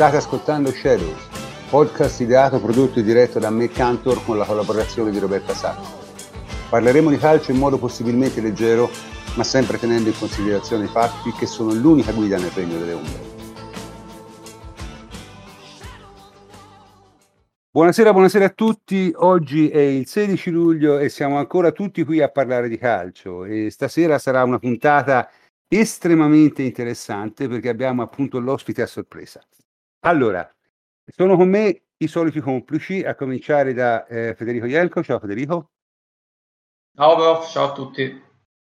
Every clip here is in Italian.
State ascoltando Shadows, podcast ideato, prodotto e diretto da me Cantor con la collaborazione di Roberta Sacco. Parleremo di calcio in modo possibilmente leggero, ma sempre tenendo in considerazione i fatti che sono l'unica guida nel regno delle ombre. Buonasera, buonasera a tutti. Oggi è il 16 luglio e siamo ancora tutti qui a parlare di calcio e stasera sarà una puntata estremamente interessante perché abbiamo appunto l'ospite a sorpresa. Allora, sono con me i soliti complici, a cominciare da eh, Federico Ielco. Ciao Federico. Ciao prof, ciao a tutti.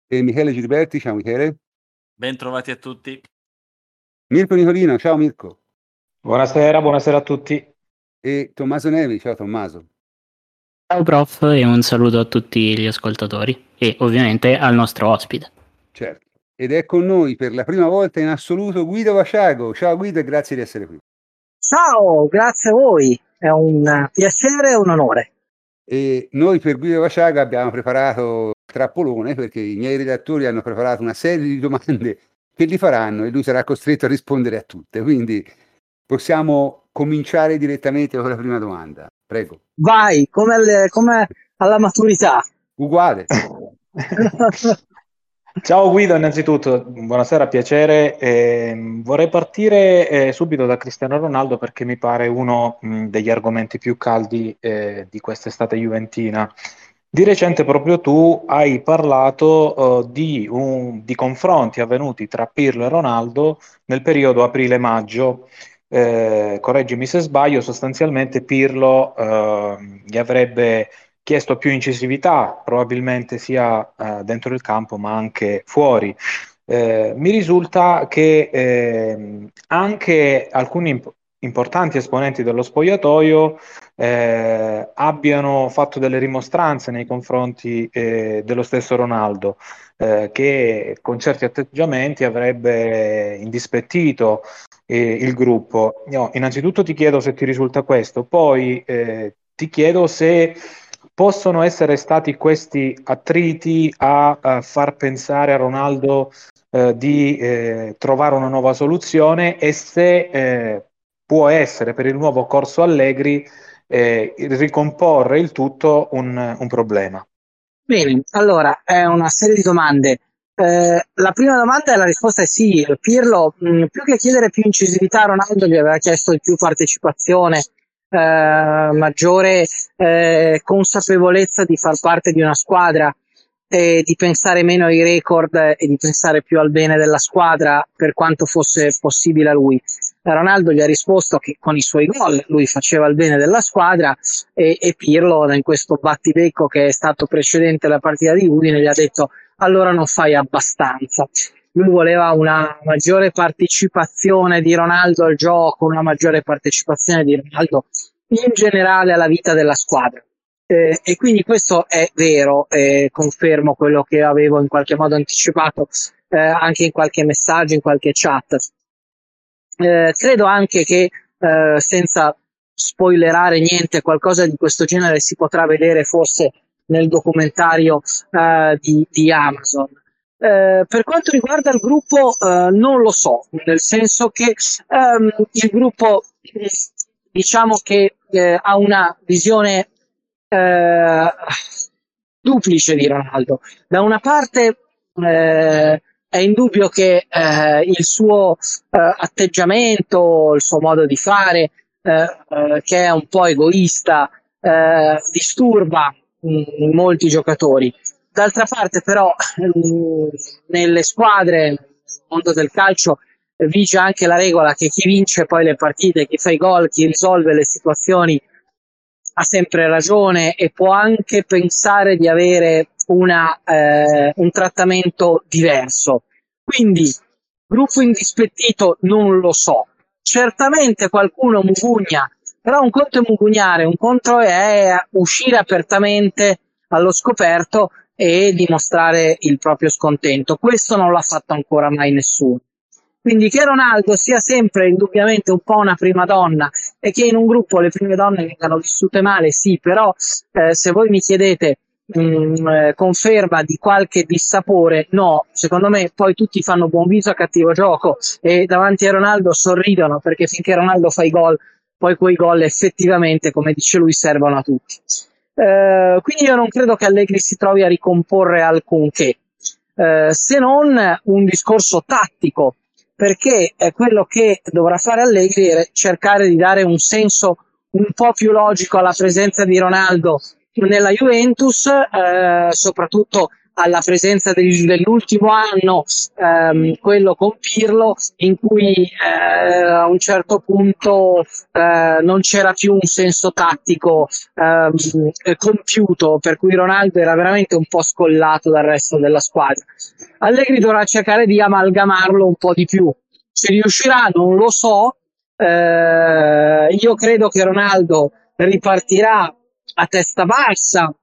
E Michele Gilberti. Ciao Michele. Bentrovati a tutti. Mirko Nicolino. Ciao Mirko. Buonasera, buonasera a tutti. E Tommaso Nevi. Ciao Tommaso. Ciao prof e un saluto a tutti gli ascoltatori e ovviamente al nostro ospite. Certo. Ed è con noi per la prima volta in assoluto Guido Vasciago. Ciao Guido e grazie di essere qui. Ciao, grazie a voi, è un piacere e un onore. E noi per Guido Vasciaga abbiamo preparato trappolone perché i miei redattori hanno preparato una serie di domande che gli faranno e lui sarà costretto a rispondere a tutte. Quindi possiamo cominciare direttamente con la prima domanda. Prego. Vai, come, alle, come alla maturità. Uguale. Ciao Guido, innanzitutto, buonasera, piacere. Eh, vorrei partire eh, subito da Cristiano Ronaldo perché mi pare uno mh, degli argomenti più caldi eh, di quest'estate juventina. Di recente proprio tu hai parlato uh, di, un, di, confronti avvenuti tra Pirlo e Ronaldo nel periodo aprile-maggio. Eh, correggimi se sbaglio, sostanzialmente Pirlo gli avrebbe chiesto più incisività, probabilmente sia eh, dentro il campo ma anche fuori. Eh, mi risulta che eh, anche alcuni imp- importanti esponenti dello spogliatoio eh, abbiano fatto delle rimostranze nei confronti eh, dello stesso Ronaldo, eh, che con certi atteggiamenti avrebbe indispettito il gruppo. Io, innanzitutto ti chiedo se ti risulta questo, poi ti chiedo se possono essere stati questi attriti a, a far pensare a Ronaldo eh, di eh, trovare una nuova soluzione e se eh, può essere per il nuovo corso Allegri eh, ricomporre il tutto un, un, problema. Bene, allora è una serie di domande. Eh, la prima domanda e la risposta è sì. Pirlo, mh, più che chiedere più incisività, Ronaldo gli aveva chiesto più partecipazione eh, maggiore eh, consapevolezza di far parte di una squadra e di pensare meno ai record e di pensare più al bene della squadra per quanto fosse possibile a lui. Ronaldo gli ha risposto che con i suoi gol lui faceva il bene della squadra e, e Pirlo in questo battibecco che è stato precedente alla partita di Udine gli ha detto allora non fai abbastanza lui voleva una maggiore partecipazione di Ronaldo al gioco, una maggiore partecipazione di Ronaldo in generale alla vita della squadra. Eh, e quindi questo è vero, eh, confermo quello che avevo in qualche modo anticipato eh, anche in qualche messaggio, in qualche chat. Eh, credo anche che eh, senza spoilerare niente, qualcosa di questo genere si potrà vedere forse nel documentario eh, di, di Amazon. Eh, per quanto riguarda il gruppo, eh, non lo so, nel senso che ehm, il gruppo diciamo che eh, ha una visione eh, duplice di Ronaldo. Da una parte eh, è indubbio che il suo atteggiamento, il suo modo di fare, che è un po' egoista, disturba mh, mm, molti giocatori D'altra parte, però, mm, nelle squadre, nel mondo del calcio, vige anche la regola che chi vince poi le partite, chi fa i gol, chi risolve le situazioni ha sempre ragione e può anche pensare di avere una, eh, un trattamento diverso. Quindi, gruppo indispettito non lo so. Certamente qualcuno mugugna, però un conto è mugugnare, un conto è uscire apertamente allo scoperto e dimostrare il proprio scontento. Questo non l'ha fatto ancora mai nessuno. Quindi che Ronaldo sia sempre indubbiamente un po' una prima donna e che in un gruppo le prime donne vengano vissute male, sì, però eh, se voi mi chiedete mh, mm, eh, conferma di qualche dissapore, no, secondo me poi tutti fanno buon viso a cattivo gioco e davanti a Ronaldo sorridono perché finché Ronaldo fa i gol, poi quei gol effettivamente, come dice lui, servono a tutti. Eh, quindi io non credo che Allegri si trovi a ricomporre alcunché, eh, se non un discorso tattico, perché quello che dovrà fare Allegri è cercare di dare un senso un po' più logico alla presenza di Ronaldo nella Juventus, eh, soprattutto alla presenza del, dell'ultimo anno, ehm, quello con Pirlo, in cui eh, a un certo punto eh, non c'era più un senso tattico ehm, compiuto, per cui Ronaldo era veramente un po' scollato dal resto della squadra. Allegri dovrà cercare di amalgamarlo un po' di più. Se riuscirà, non lo so. Eh, io credo che Ronaldo ripartirà a testa bassa,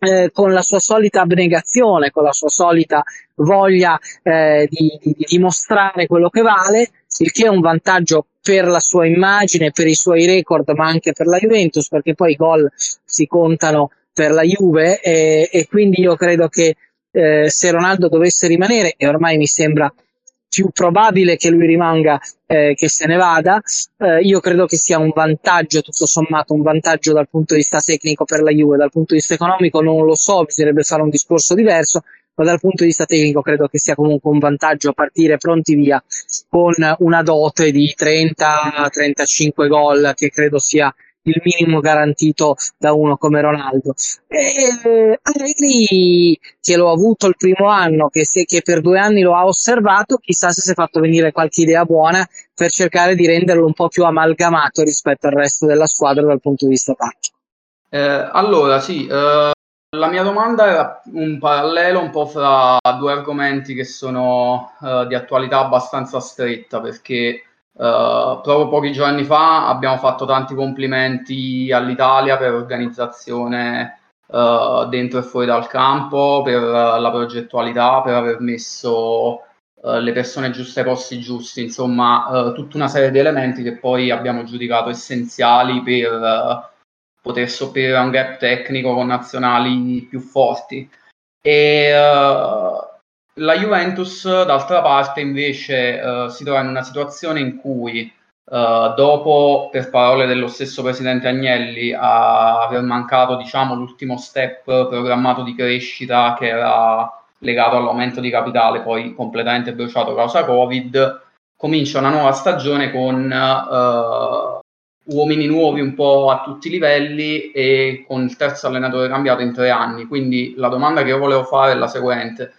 eh, con la sua solita abnegazione, con la sua solita voglia eh, di, di, di, dimostrare quello che vale, il che è un vantaggio per la sua immagine, per i suoi record, ma anche per la Juventus, perché poi i gol si contano per la Juve e, e quindi io credo che eh, se Ronaldo dovesse rimanere, e ormai mi sembra più probabile che lui rimanga eh, che se ne vada. Eh, io credo che sia un vantaggio, tutto sommato, un vantaggio dal punto di vista tecnico per la Juve, dal punto di vista economico non lo so, bisognerebbe fare un discorso diverso, ma dal punto di vista tecnico credo che sia comunque un vantaggio partire pronti via con una dote di 30-35 gol che credo sia il minimo garantito da uno come Ronaldo. E Allegri, che l'ho avuto il primo anno, che, se, che per due anni lo ha osservato, chissà se si è fatto venire qualche idea buona per cercare di renderlo un po' più amalgamato rispetto al resto della squadra dal punto di vista tattico. Eh, allora, sì, eh, la mia domanda era un parallelo un po' fra due argomenti che sono eh, di attualità abbastanza stretta, perché Uh, proprio pochi giorni fa abbiamo fatto tanti complimenti all'Italia per l'organizzazione uh, dentro e fuori dal campo, per uh, la progettualità, per aver messo le persone giuste ai posti giusti, insomma tutta una serie di elementi che poi abbiamo giudicato essenziali per poter sopperire a un gap tecnico con nazionali più forti. E la Juventus, d'altra parte, invece uh, si trova in una situazione in cui, uh, dopo, per parole dello stesso presidente Agnelli, aver mancato diciamo, l'ultimo step programmato di crescita che era legato all'aumento di capitale, poi completamente bruciato causa Covid, comincia una nuova stagione con uh, uomini nuovi un po' a tutti i livelli e con il terzo allenatore cambiato in tre anni. Quindi la domanda che io volevo fare è la seguente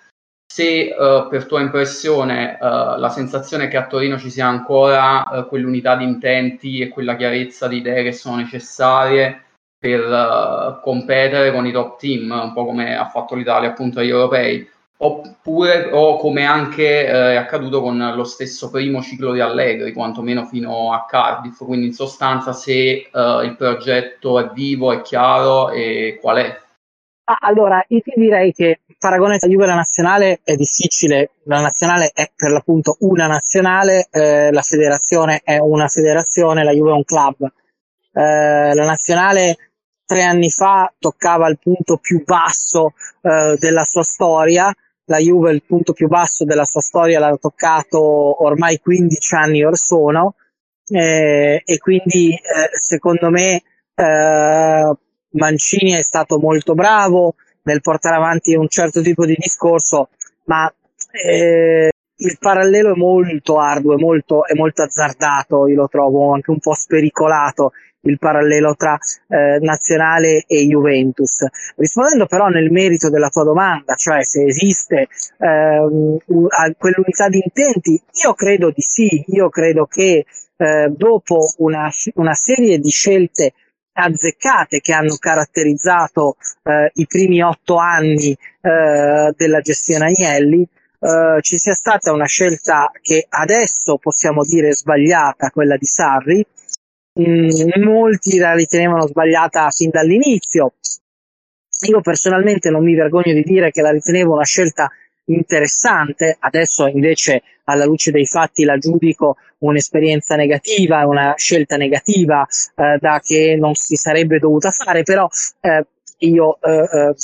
se uh, per tua impressione uh, la sensazione è che a Torino ci sia ancora uh, quell'unità di intenti e quella chiarezza di idee che sono necessarie per competere con i top team, un po' come ha fatto l'Italia appunto agli europei, oppure o come anche è accaduto con lo stesso primo ciclo di Allegri, quantomeno fino a Cardiff, quindi in sostanza se il progetto è vivo, è chiaro e qual è. Ah, allora, io ti direi che il paragone tra Juve e la nazionale è difficile. La nazionale è per l'appunto una nazionale, eh, la federazione è una federazione, la Juve è un club. Eh, la nazionale tre anni fa toccava il punto più basso eh, della sua storia, la Juve il punto più basso della sua storia l'ha toccato ormai 15 anni or sono eh, e quindi eh, secondo me eh, Mancini è stato molto bravo nel portare avanti un certo tipo di discorso, ma eh, il parallelo è molto arduo, è molto, è molto azzardato, io lo trovo anche un po' spericolato il parallelo tra eh, nazionale e Juventus. Rispondendo però nel merito della tua domanda, cioè se esiste ehm, quell'unità di intenti, io credo di sì, io credo che eh, dopo una, una serie di scelte azzeccate che hanno caratterizzato eh, i primi otto anni eh, della gestione Agnelli, eh, ci sia stata una scelta che adesso possiamo dire sbagliata, quella di Sarri. Mm, molti la ritenevano sbagliata fin dall'inizio. Io personalmente non mi vergogno di dire che la ritenevo una scelta interessante, adesso invece alla luce dei fatti la giudico un'esperienza negativa, una scelta negativa eh, da che non si sarebbe dovuta fare, però eh, io eh, eh,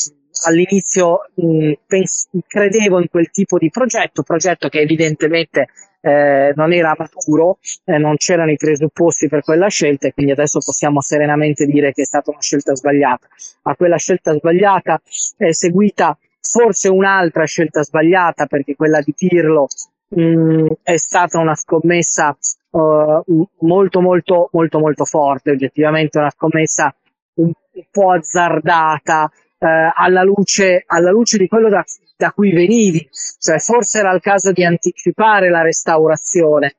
all'inizio mh, pens- credevo in quel tipo di progetto, progetto che evidentemente eh, non era maturo, eh, non c'erano i presupposti per quella scelta e quindi adesso possiamo serenamente dire che è stata una scelta sbagliata. A quella scelta sbagliata è seguita forse un'altra scelta sbagliata perché quella di Pirlo mh, è stata una scommessa uh, molto molto molto molto forte, oggettivamente una scommessa un, un po' azzardata eh, alla, luce, alla luce di quello da, da cui venivi, cioè forse era il caso di anticipare la restaurazione.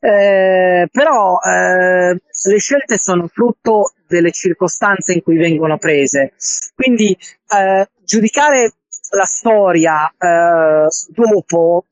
Eh, però eh, le scelte sono frutto delle circostanze in cui vengono prese. Quindi eh, giudicare la storia eh, dopo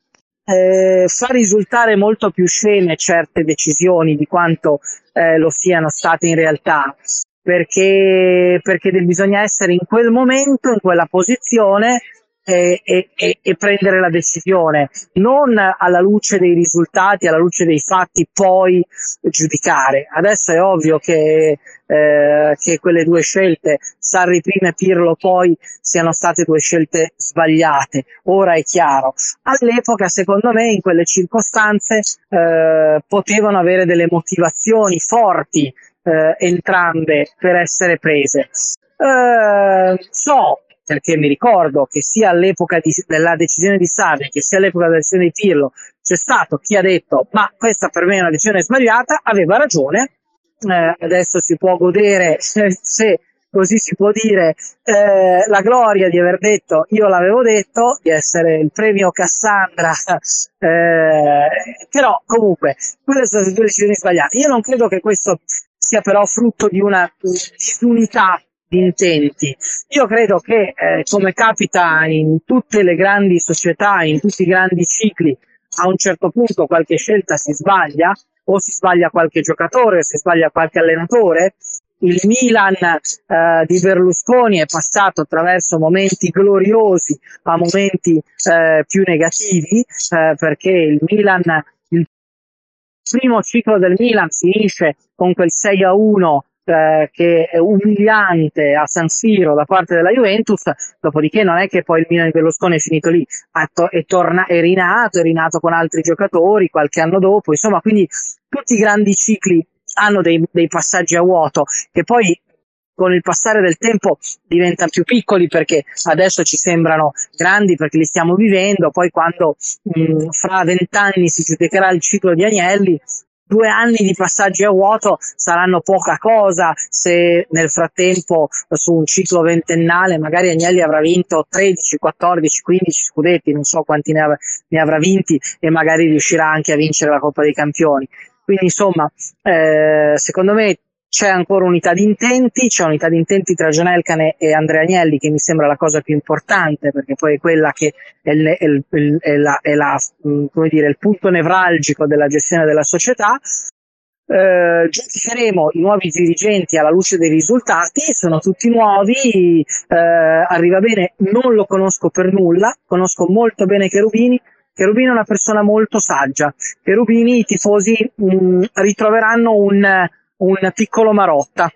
eh, fa risultare molto più scene certe decisioni di quanto eh, lo siano state in realtà. Perché, perché bisogna essere in quel momento, in quella posizione e, e, e, prendere la decisione, non alla luce dei risultati, alla luce dei fatti, poi giudicare. Adesso è ovvio che, eh, che quelle due scelte, Sarri prima e Pirlo poi, siano state due scelte sbagliate. Ora è chiaro. All'epoca, secondo me, in quelle circostanze eh, potevano avere delle motivazioni forti eh, entrambe per essere prese. Eh, so perché mi ricordo che sia all'epoca di, della decisione di Sarri che sia all'epoca della decisione di Pirlo c'è stato chi ha detto ma questa per me è una decisione sbagliata, aveva ragione, eh, adesso si può godere se così si può dire eh, la gloria di aver detto io l'avevo detto, di essere il premio Cassandra, eh, però comunque quelle sono state due decisioni sbagliate. Io non credo che questo sia però frutto di una disunità di intenti. Io credo che, eh, come capita in tutte le grandi società, in tutti i grandi cicli, a un certo punto qualche scelta si sbaglia, o si sbaglia qualche giocatore, o si sbaglia qualche allenatore. Il Milan eh, di Berlusconi è passato attraverso momenti gloriosi a momenti eh, più negativi, eh, perché il Milan primo ciclo del Milan finisce con quel 6 a 1 eh, che è umiliante a San Siro da parte della Juventus, dopodiché non è che poi il Milan di Berlusconi è finito lì, è, è, torna- è rinato, è rinato con altri giocatori qualche anno dopo, insomma, quindi tutti i grandi cicli hanno dei, dei passaggi a vuoto che poi con il passare del tempo diventano più piccoli perché adesso ci sembrano grandi perché li stiamo vivendo, poi quando mh, fra vent'anni si giudicherà il ciclo di Agnelli, due anni di passaggi a vuoto saranno poca cosa se nel frattempo su un ciclo ventennale magari Agnelli avrà vinto 13, 14, 15 scudetti, non so quanti ne, av- ne avrà vinti e magari riuscirà anche a vincere la Coppa dei Campioni. Quindi insomma, eh, secondo me c'è ancora unità di intenti, c'è unità di intenti tra John Elkane e Andrea Agnelli che mi sembra la cosa più importante perché poi è quella che è, il, è, il, è, la, è la, mm, dire, il punto nevralgico della gestione della società. Eh, giudicheremo i nuovi dirigenti alla luce dei risultati, sono tutti nuovi, eh, arriva bene, non lo conosco per nulla, conosco molto bene Cherubini, Cherubini è una persona molto saggia, Cherubini i tifosi mh, mm, ritroveranno un un piccolo Marotta,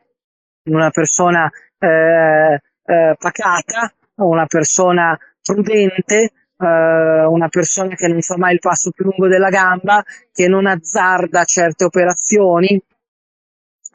una persona eh, eh, pacata, una persona prudente, eh, una persona che non fa mai il passo più lungo della gamba, che non azzarda certe operazioni,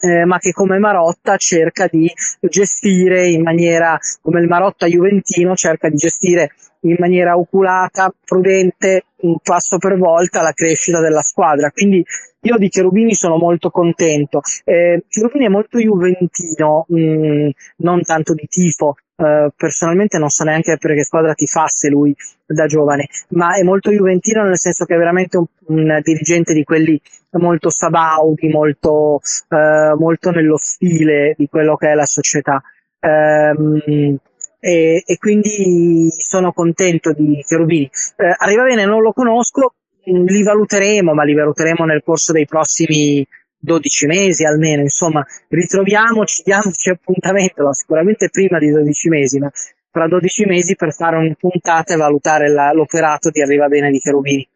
eh, ma che come Marotta cerca di gestire in maniera, come il Marotta Juventino, cerca di gestire in maniera oculata, prudente, un passo per volta la crescita della squadra. Quindi io di Cherubini sono molto contento. Eh, Cherubini è molto juventino, mh, mm, non tanto di tifo. Uh, personalmente non so neanche per che squadra tifasse lui da giovane, ma è molto juventino nel senso che è veramente un, un dirigente di quelli molto sabaudi, molto, uh, molto nello stile di quello che è la società. Um, e, e, quindi sono contento di Cherubini. Eh, arriva bene, non lo conosco, li valuteremo, ma li valuteremo nel corso dei prossimi 12 mesi almeno, insomma, ritroviamoci, diamoci appuntamento, sicuramente prima di 12 mesi, ma fra 12 mesi per fare una puntata e valutare la, l'operato di Arriva Bene di Cherubini.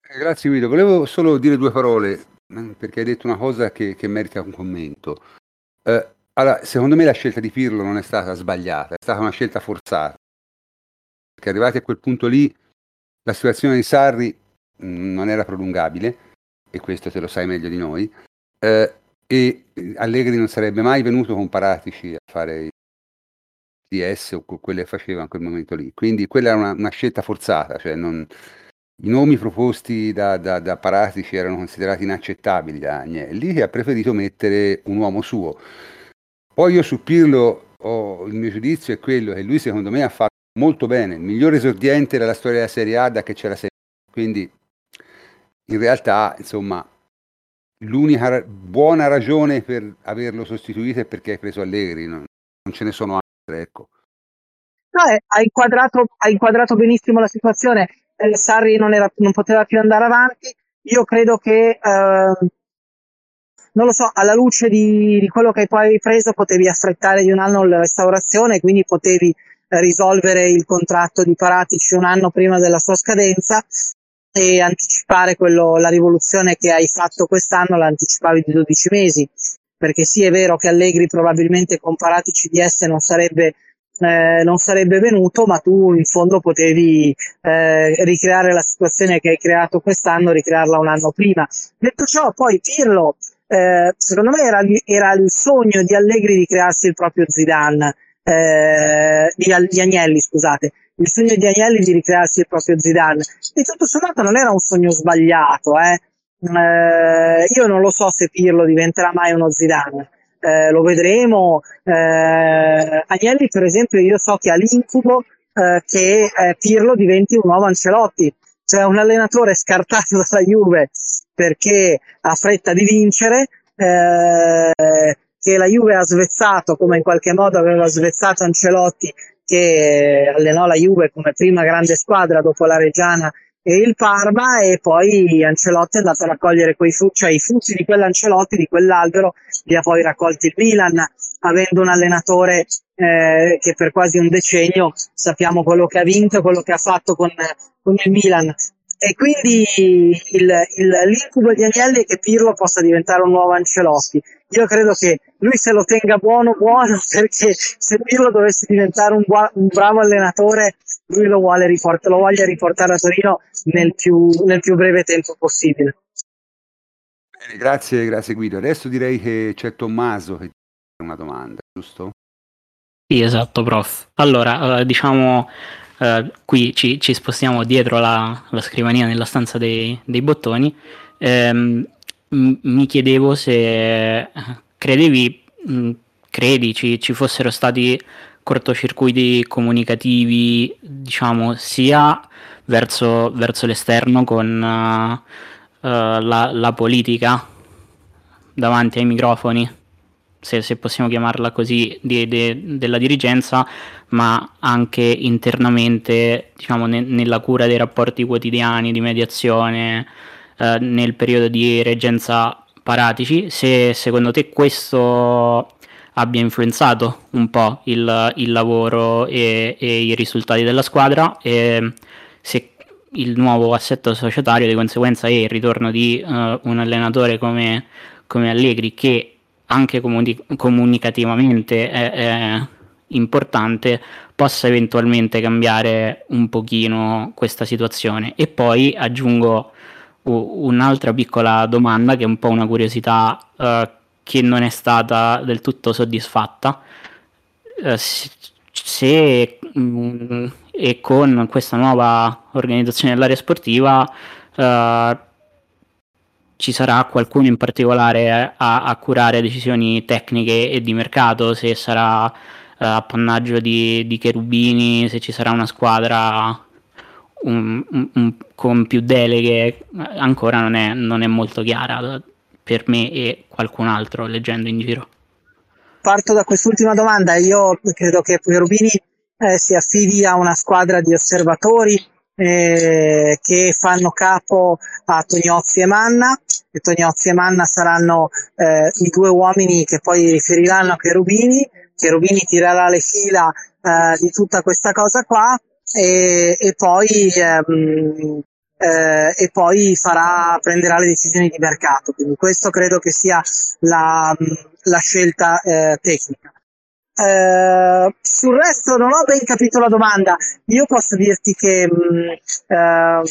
Eh, grazie Guido, volevo solo dire due parole, perché hai detto una cosa che, che merita un commento. Eh, Allora, secondo me la scelta di Pirlo non è stata sbagliata, è stata una scelta forzata. Perché arrivati a quel punto lì, la situazione di Sarri mm, non era prolungabile, e questo te lo sai meglio di noi, eh, e Allegri non sarebbe mai venuto con Paratici a fare il DS o quello che faceva in quel momento lì. Quindi quella era una, una scelta forzata, cioè non, i nomi proposti da, da, da, Paratici erano considerati inaccettabili da Agnelli e ha preferito mettere un uomo suo. Poi io su Pirlo ho, il mio giudizio è quello che lui secondo me ha fatto molto bene, il migliore esordiente della storia della Serie A da che c'era Serie A. Quindi in realtà, insomma, l'unica buona ragione per averlo sostituito è perché hai preso Allegri, non, non ce ne sono altre, ecco. No, eh, ha, inquadrato, ha inquadrato benissimo la situazione. Eh, Sarri non, era, non, poteva più andare avanti. Io credo che, eh, non lo so, alla luce di, di, quello che poi hai preso, potevi affrettare di un anno la restaurazione, quindi potevi eh, risolvere il contratto di Paratici un anno prima della sua scadenza e anticipare quello, la rivoluzione che hai fatto quest'anno la anticipavi di 12 mesi. Perché sì è vero che Allegri probabilmente con comparati CDS non sarebbe, eh, non sarebbe venuto ma tu in fondo potevi eh, ricreare la situazione che hai creato quest'anno ricrearla un anno prima. Detto ciò poi Pirlo eh, secondo me era, era, il sogno di Allegri di crearsi il proprio Zidane eh, di, di Agnelli scusate. Il sogno di Agnelli di ricrearsi il proprio Zidane. E tutto sommato non era un sogno sbagliato eh. Eh, io non lo so se Pirlo diventerà mai uno Zidane. Eh, lo vedremo. Eh, Agnelli per esempio io so che ha l'incubo eh, che eh, Pirlo diventi un nuovo Ancelotti cioè un allenatore scartato dalla Juve perché ha fretta di vincere eh, che la Juve ha svezzato come in qualche modo aveva svezzato Ancelotti che allenò la Juve come prima grande squadra dopo la Reggiana e il Parma e poi Ancelotti è andato a raccogliere quei frutti, cioè i frutti di quell'Ancelotti, di quell'albero, li ha poi raccolti il Milan, avendo un allenatore eh, che per quasi un decennio sappiamo quello che ha vinto e quello che ha fatto con, con il Milan. E quindi il, il, l'incubo di Agnelli è che Pirlo possa diventare un nuovo Ancelotti. Io credo che lui se lo tenga buono, buono, perché se Pirlo dovesse diventare un, un bravo allenatore, lui lo, vuole riport- lo voglia riportare a Torino nel più, nel più breve tempo possibile. Bene, grazie, grazie Guido. Adesso direi che c'è Tommaso che ha una domanda, giusto? Sì, esatto, prof. Allora, uh, diciamo, uh, qui ci, ci, spostiamo dietro la, la, scrivania nella stanza dei, dei bottoni. Um, mi chiedevo se credevi, mh, credi ci, ci, fossero stati cortocircuiti comunicativi, diciamo, sia verso, verso l'esterno con uh, la, la, politica davanti ai microfoni, se, se possiamo chiamarla così, di, de, della dirigenza, ma anche internamente, diciamo, ne, nella cura dei rapporti quotidiani di mediazione eh, nel periodo di reggenza Paratici, se secondo te questo abbia influenzato un po' il, il lavoro e, e, i risultati della squadra e se il nuovo assetto societario di conseguenza è il ritorno di uh, un allenatore come, come, Allegri che anche comuni- comunicativamente è, è importante possa eventualmente cambiare un pochino questa situazione e poi aggiungo un'altra piccola domanda che è un po' una curiosità uh, che non è stata del tutto soddisfatta. Uh, se mh, mm, e con questa nuova organizzazione dell'area sportiva uh, ci sarà qualcuno in particolare a, a, curare decisioni tecniche e di mercato, se sarà appannaggio di, di Cherubini, se ci sarà una squadra un, un, con più deleghe ancora non è, non è molto chiara per me e qualcun altro leggendo in giro. Parto da quest'ultima domanda, io credo che Rubini eh, si affidi a una squadra di osservatori eh, che fanno capo a Tognozzi e Manna e Tognozzi e Manna saranno eh, i due uomini che poi riferiranno a Cherubini, Cherubini tirerà le fila eh, di tutta questa cosa qua e, e poi ehm, eh, e poi farà, prenderà le decisioni di mercato. Quindi questo credo che sia la, la scelta eh, tecnica. Uh, sul resto non ho ben capito la domanda. Io posso dirti che mh, uh,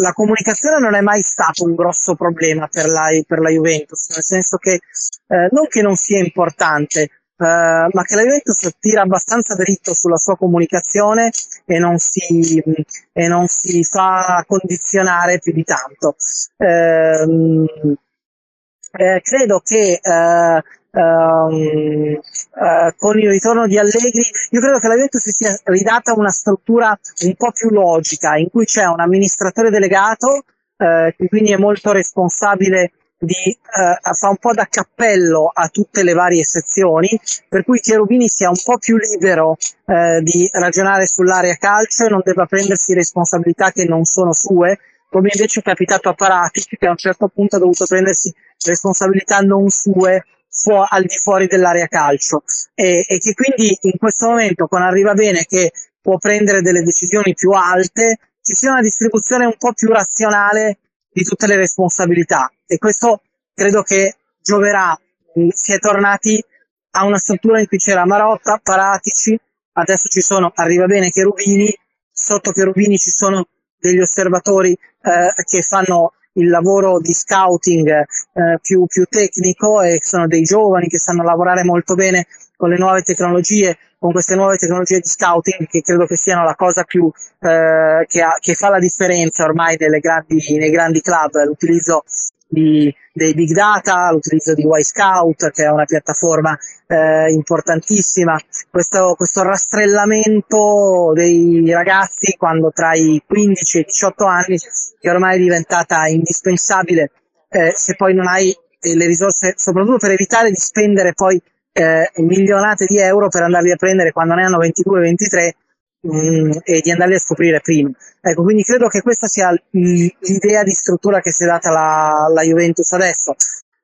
la comunicazione non è mai stato un grosso problema per la, per la Juventus, nel senso che uh, non che non sia importante, ma che la Juventus tira abbastanza dritto sulla sua comunicazione e non si, e non si fa condizionare più di tanto. Ehm, eh, credo che Um, uh, con il ritorno di Allegri, io credo che la Juventus si sia ridata una struttura un po' più logica, in cui c'è un amministratore delegato, uh, che quindi è molto responsabile di uh, fa un po' da cappello a tutte le varie sezioni, per cui Cherubini sia un po' più libero di ragionare sull'area calcio e non debba prendersi responsabilità che non sono sue, come invece è capitato a Parati, che a un certo punto ha dovuto prendersi responsabilità non sue fu- al di fuori dell'area calcio. E, e che quindi in questo momento con Arriva Bene che può prendere delle decisioni più alte ci sia una distribuzione un po' più razionale di tutte le responsabilità. E questo credo che gioverà si è tornati a una struttura in cui c'era Marotta, Paratici adesso ci sono Arriva Bene Cherubini sotto Cherubini ci sono degli osservatori eh, che fanno il lavoro di scouting eh, più, più tecnico e sono dei giovani che sanno lavorare molto bene con le nuove tecnologie, con queste nuove tecnologie di scouting che credo che siano la cosa più eh, che, ha, che, fa la differenza ormai grandi, nei grandi club, l'utilizzo di, dei big data, l'utilizzo di Y-Scout, che è una piattaforma eh, importantissima, questo, questo rastrellamento dei ragazzi quando tra i 15 e i 18 anni, che ormai è diventata indispensabile eh, se poi non hai le risorse, soprattutto per evitare di spendere poi eh, milionate di euro per andarli a prendere quando ne hanno 22-23 Mm, e di andarli a scoprire prima. Ecco, quindi credo che questa sia l'idea di struttura che si è data la, la Juventus adesso.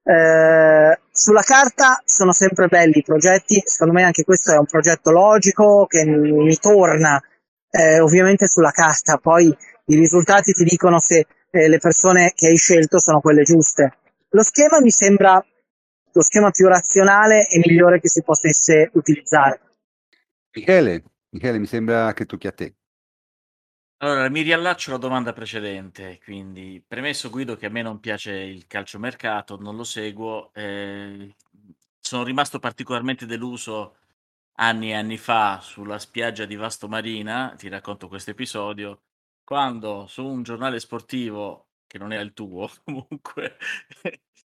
Eh, sulla carta sono sempre belli i progetti, secondo me anche questo è un progetto logico che mi torna eh, ovviamente sulla carta, poi i risultati ti dicono se eh, le persone che hai scelto sono quelle giuste. Lo schema mi sembra lo schema più razionale e migliore che si potesse utilizzare. Michele, Michele, mi sembra che tocchi a te. Allora, mi riallaccio alla domanda precedente, quindi premesso Guido che a me non piace il calciomercato, non lo seguo, eh, sono rimasto particolarmente deluso anni e anni fa sulla spiaggia di Vasto Marina, ti racconto questo episodio, quando su un giornale sportivo, che non era il tuo comunque,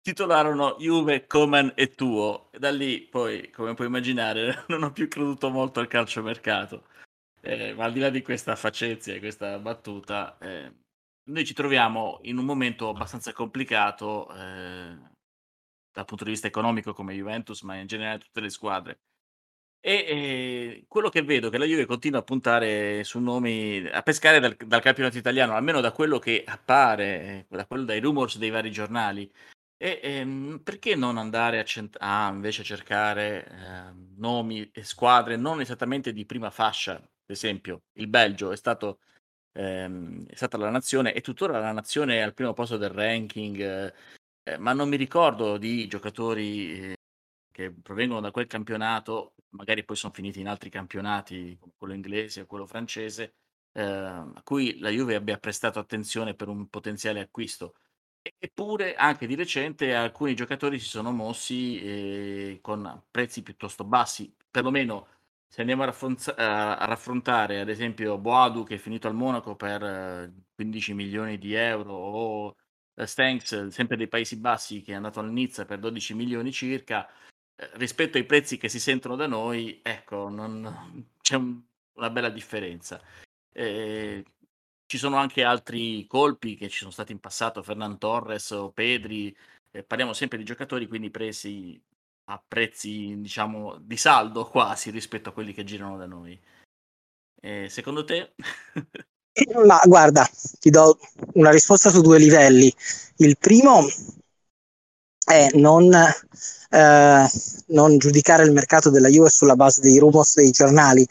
titolarono Juve, Coman e Tuo. E da lì poi, come puoi immaginare, non ho più creduto molto al calciomercato. Eh, ma al di là di questa faccezia e questa battuta, eh, noi ci troviamo in un momento abbastanza complicato eh, dal punto di vista economico come Juventus, ma in generale tutte le squadre. E, e quello che vedo è che la Juve continua a puntare su nomi, a pescare dal, dal campionato italiano, almeno da quello che appare, da quello dai rumors dei vari giornali. E, ehm, perché non andare a, cent- a invece cercare ehm, nomi e squadre non esattamente di prima fascia? Ad esempio, il Belgio è stato ehm, è stata la nazione e tuttora la nazione al primo posto del ranking, eh, eh, ma non mi ricordo di giocatori eh, che provengono da quel campionato, magari poi sono finiti in altri campionati, come quello inglese o quello francese, eh, a cui la Juve abbia prestato attenzione per un potenziale acquisto. Eppure anche di recente alcuni giocatori si sono mossi eh, con prezzi piuttosto bassi, perlomeno se andiamo a, raffonza- a raffrontare ad esempio Boadu che è finito al Monaco per 15 milioni di euro o eh, Stanks, sempre dei Paesi Bassi, che è andato al Nizza per 12 milioni circa, eh, rispetto ai prezzi che si sentono da noi, ecco, non, c'è un, una bella differenza. Eh, ci sono anche altri colpi che ci sono stati in passato, Fernan Torres o Pedri, eh, parliamo sempre di giocatori quindi presi a prezzi diciamo di saldo quasi rispetto a quelli che girano da noi. Eh, secondo te? Ma guarda, ti do una risposta su due livelli. Il primo è non, eh, non, giudicare il mercato della Juve sulla base dei rumors dei giornali.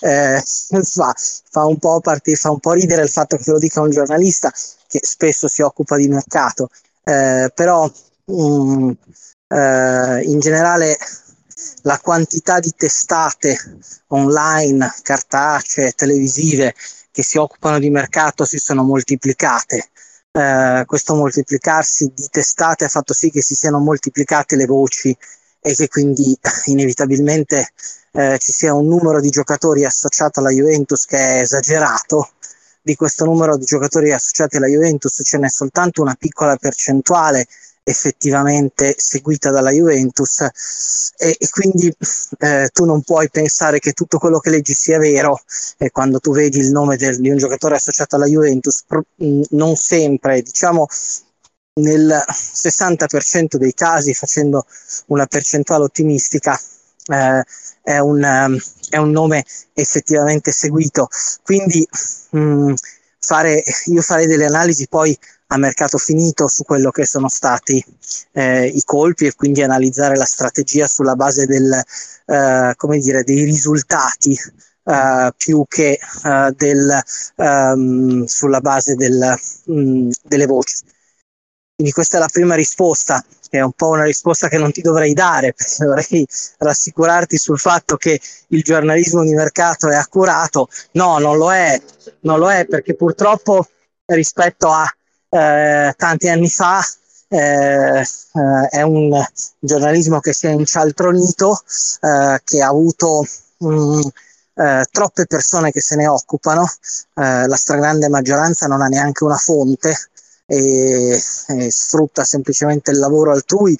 Eh, fa, fa, un partire, fa, un po' ridere il fatto che lo dica un giornalista che spesso si occupa di mercato, eh, però mh, mm, eh, in generale la quantità di testate online, cartacee, televisive che si occupano di mercato si sono moltiplicate. Eh, questo moltiplicarsi di testate ha fatto sì che si siano moltiplicate le voci e che quindi inevitabilmente eh, ci sia un numero di giocatori associato alla Juventus che è esagerato. Di questo numero di giocatori associati alla Juventus ce n'è soltanto una piccola percentuale effettivamente seguita dalla Juventus e, e quindi eh, tu non puoi pensare che tutto quello che leggi sia vero e quando tu vedi il nome del, di un giocatore associato alla Juventus pro, mh, non sempre diciamo nel 60% dei casi facendo una percentuale ottimistica eh, è, un, um, è, un, nome effettivamente seguito. Quindi mh, fare, io farei delle analisi poi a mercato finito su quello che sono stati eh, i colpi e quindi analizzare la strategia sulla base del, eh, come dire, dei risultati eh, più che eh, del, um, sulla base del, mm, delle voci. Quindi questa è la prima risposta, che è un po' una risposta che non ti dovrei dare, perché dovrei rassicurarti sul fatto che il giornalismo di mercato è accurato. No, non lo è, non lo è perché purtroppo rispetto a eh, tanti anni fa eh, eh, è un giornalismo che si è incialtronito, eh, che ha avuto mh, mm, eh, troppe persone che se ne occupano, eh, la stragrande maggioranza non ha neanche una fonte e, e sfrutta semplicemente il lavoro altrui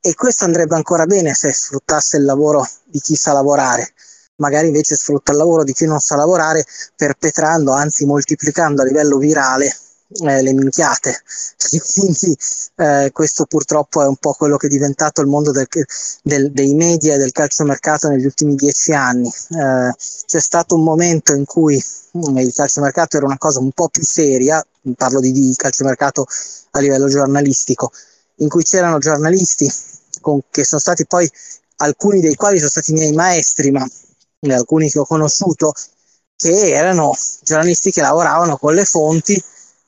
e questo andrebbe ancora bene se sfruttasse il lavoro di chi sa lavorare. Magari invece sfrutta il lavoro di chi non sa lavorare perpetrando, anzi moltiplicando a livello virale eh, le minchiate. Quindi eh, questo purtroppo è un po' quello che è diventato il mondo del, del, dei media e del calciomercato negli ultimi dieci anni. Eh, c'è stato un momento in cui mm, il calciomercato era una cosa un po' più seria, parlo di, di calciomercato a livello giornalistico, in cui c'erano giornalisti con, che sono stati poi alcuni dei quali sono stati miei maestri, ma alcuni che ho conosciuto, che erano giornalisti che lavoravano con le fonti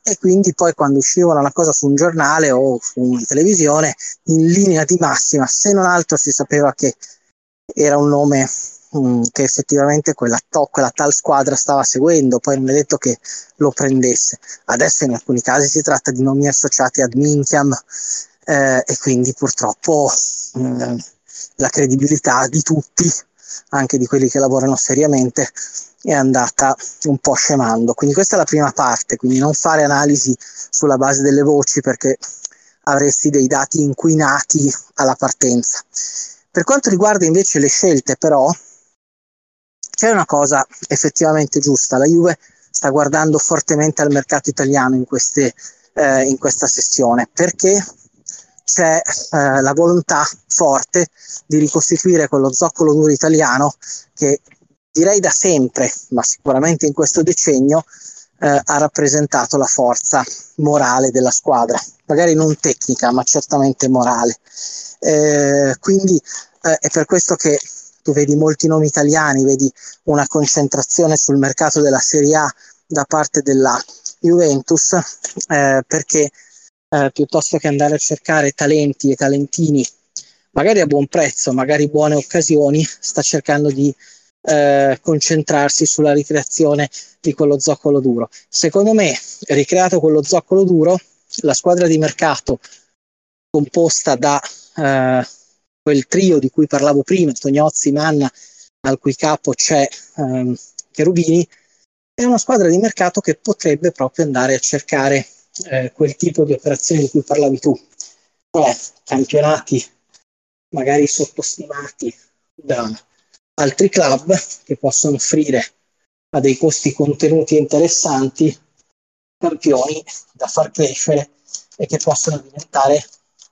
e quindi poi quando usciva una cosa su un giornale o su una televisione, in linea di massima, se non altro si sapeva che era un nome mh, mm, che effettivamente quella, to- quella tal squadra stava seguendo, poi non è detto che lo prendesse. Adesso in alcuni casi si tratta di nomi associati ad Minchiam eh, e quindi purtroppo mh, mm, la credibilità di tutti, anche di quelli che lavorano seriamente, è andata un po' scemando. Quindi questa è la prima parte, quindi non fare analisi sulla base delle voci perché avresti dei dati inquinati alla partenza. Per quanto riguarda invece le scelte, però, c'è una cosa effettivamente giusta. La Juve sta guardando fortemente al mercato italiano in, queste, eh, in questa sessione perché c'è eh, la volontà forte di ricostituire quello zoccolo duro italiano che direi da sempre, ma sicuramente in questo decennio, eh, ha rappresentato la forza morale della squadra, magari non tecnica, ma certamente morale. Eh, quindi eh, è per questo che tu vedi molti nomi italiani, vedi una concentrazione sul mercato della Serie A da parte della Juventus, eh, perché eh, piuttosto che andare a cercare talenti e talentini, magari a buon prezzo, magari buone occasioni, sta cercando di eh, concentrarsi sulla ricreazione di quello zoccolo duro. Secondo me, ricreato quello zoccolo duro, la squadra di mercato composta da eh, quel trio di cui parlavo prima, Tognozzi, Manna, al cui capo c'è ehm, Cherubini, è una squadra di mercato che potrebbe proprio andare a cercare eh, quel tipo di operazioni di cui parlavi tu, cioè campionati magari sottostimati da altri club che possono offrire a dei costi contenuti interessanti campioni da far crescere e che possono diventare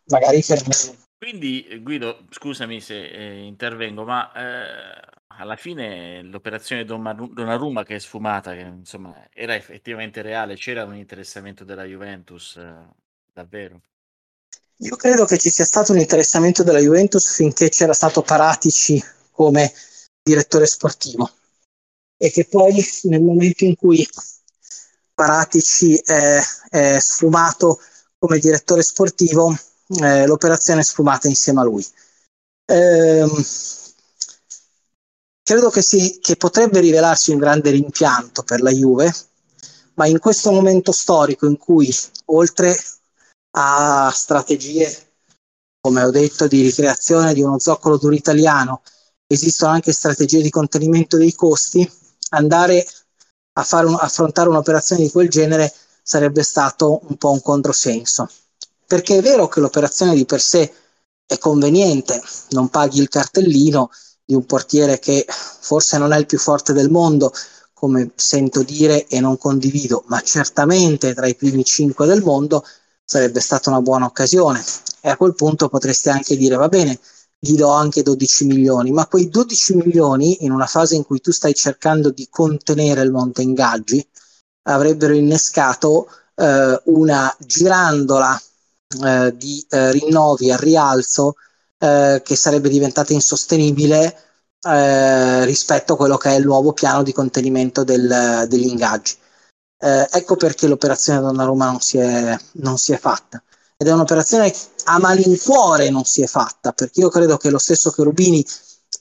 magari per me. Quindi Guido, scusami se eh, intervengo, ma eh, alla fine l'operazione Donnarumma che è sfumata, che insomma era effettivamente reale, c'era un interessamento della Juventus, eh, davvero? Io credo che ci sia stato un interessamento della Juventus finché c'era stato Paratici come direttore sportivo e che poi nel momento in cui Paratici è, è sfumato come direttore sportivo, eh, l'operazione è sfumata insieme a lui. Ehm, credo che, si, che potrebbe rivelarsi un grande rimpianto per la Juve, ma in questo momento storico in cui oltre a strategie, come ho detto, di ricreazione di uno zoccolo duro italiano, esistono anche strategie di contenimento dei costi, andare a fare un, affrontare un'operazione di quel genere sarebbe stato un po' un controsenso. Perché è vero che l'operazione di per sé è conveniente, non paghi il cartellino di un portiere che forse non è il più forte del mondo, come sento dire e non condivido, ma certamente tra i primi cinque del mondo sarebbe stata una buona occasione. E a quel punto potreste anche dire, va bene, gli do anche 12 milioni, ma quei 12 milioni in una fase in cui tu stai cercando di contenere il monte ingaggi avrebbero innescato eh, una girandola eh, di eh, rinnovi al rialzo eh, che sarebbe diventata insostenibile eh, rispetto a quello che è il nuovo piano di contenimento del, degli ingaggi. Eh, ecco perché l'operazione Donnarumma non si è, non si è fatta ed è un'operazione a malincuore non si è fatta, perché io credo che lo stesso Cherubini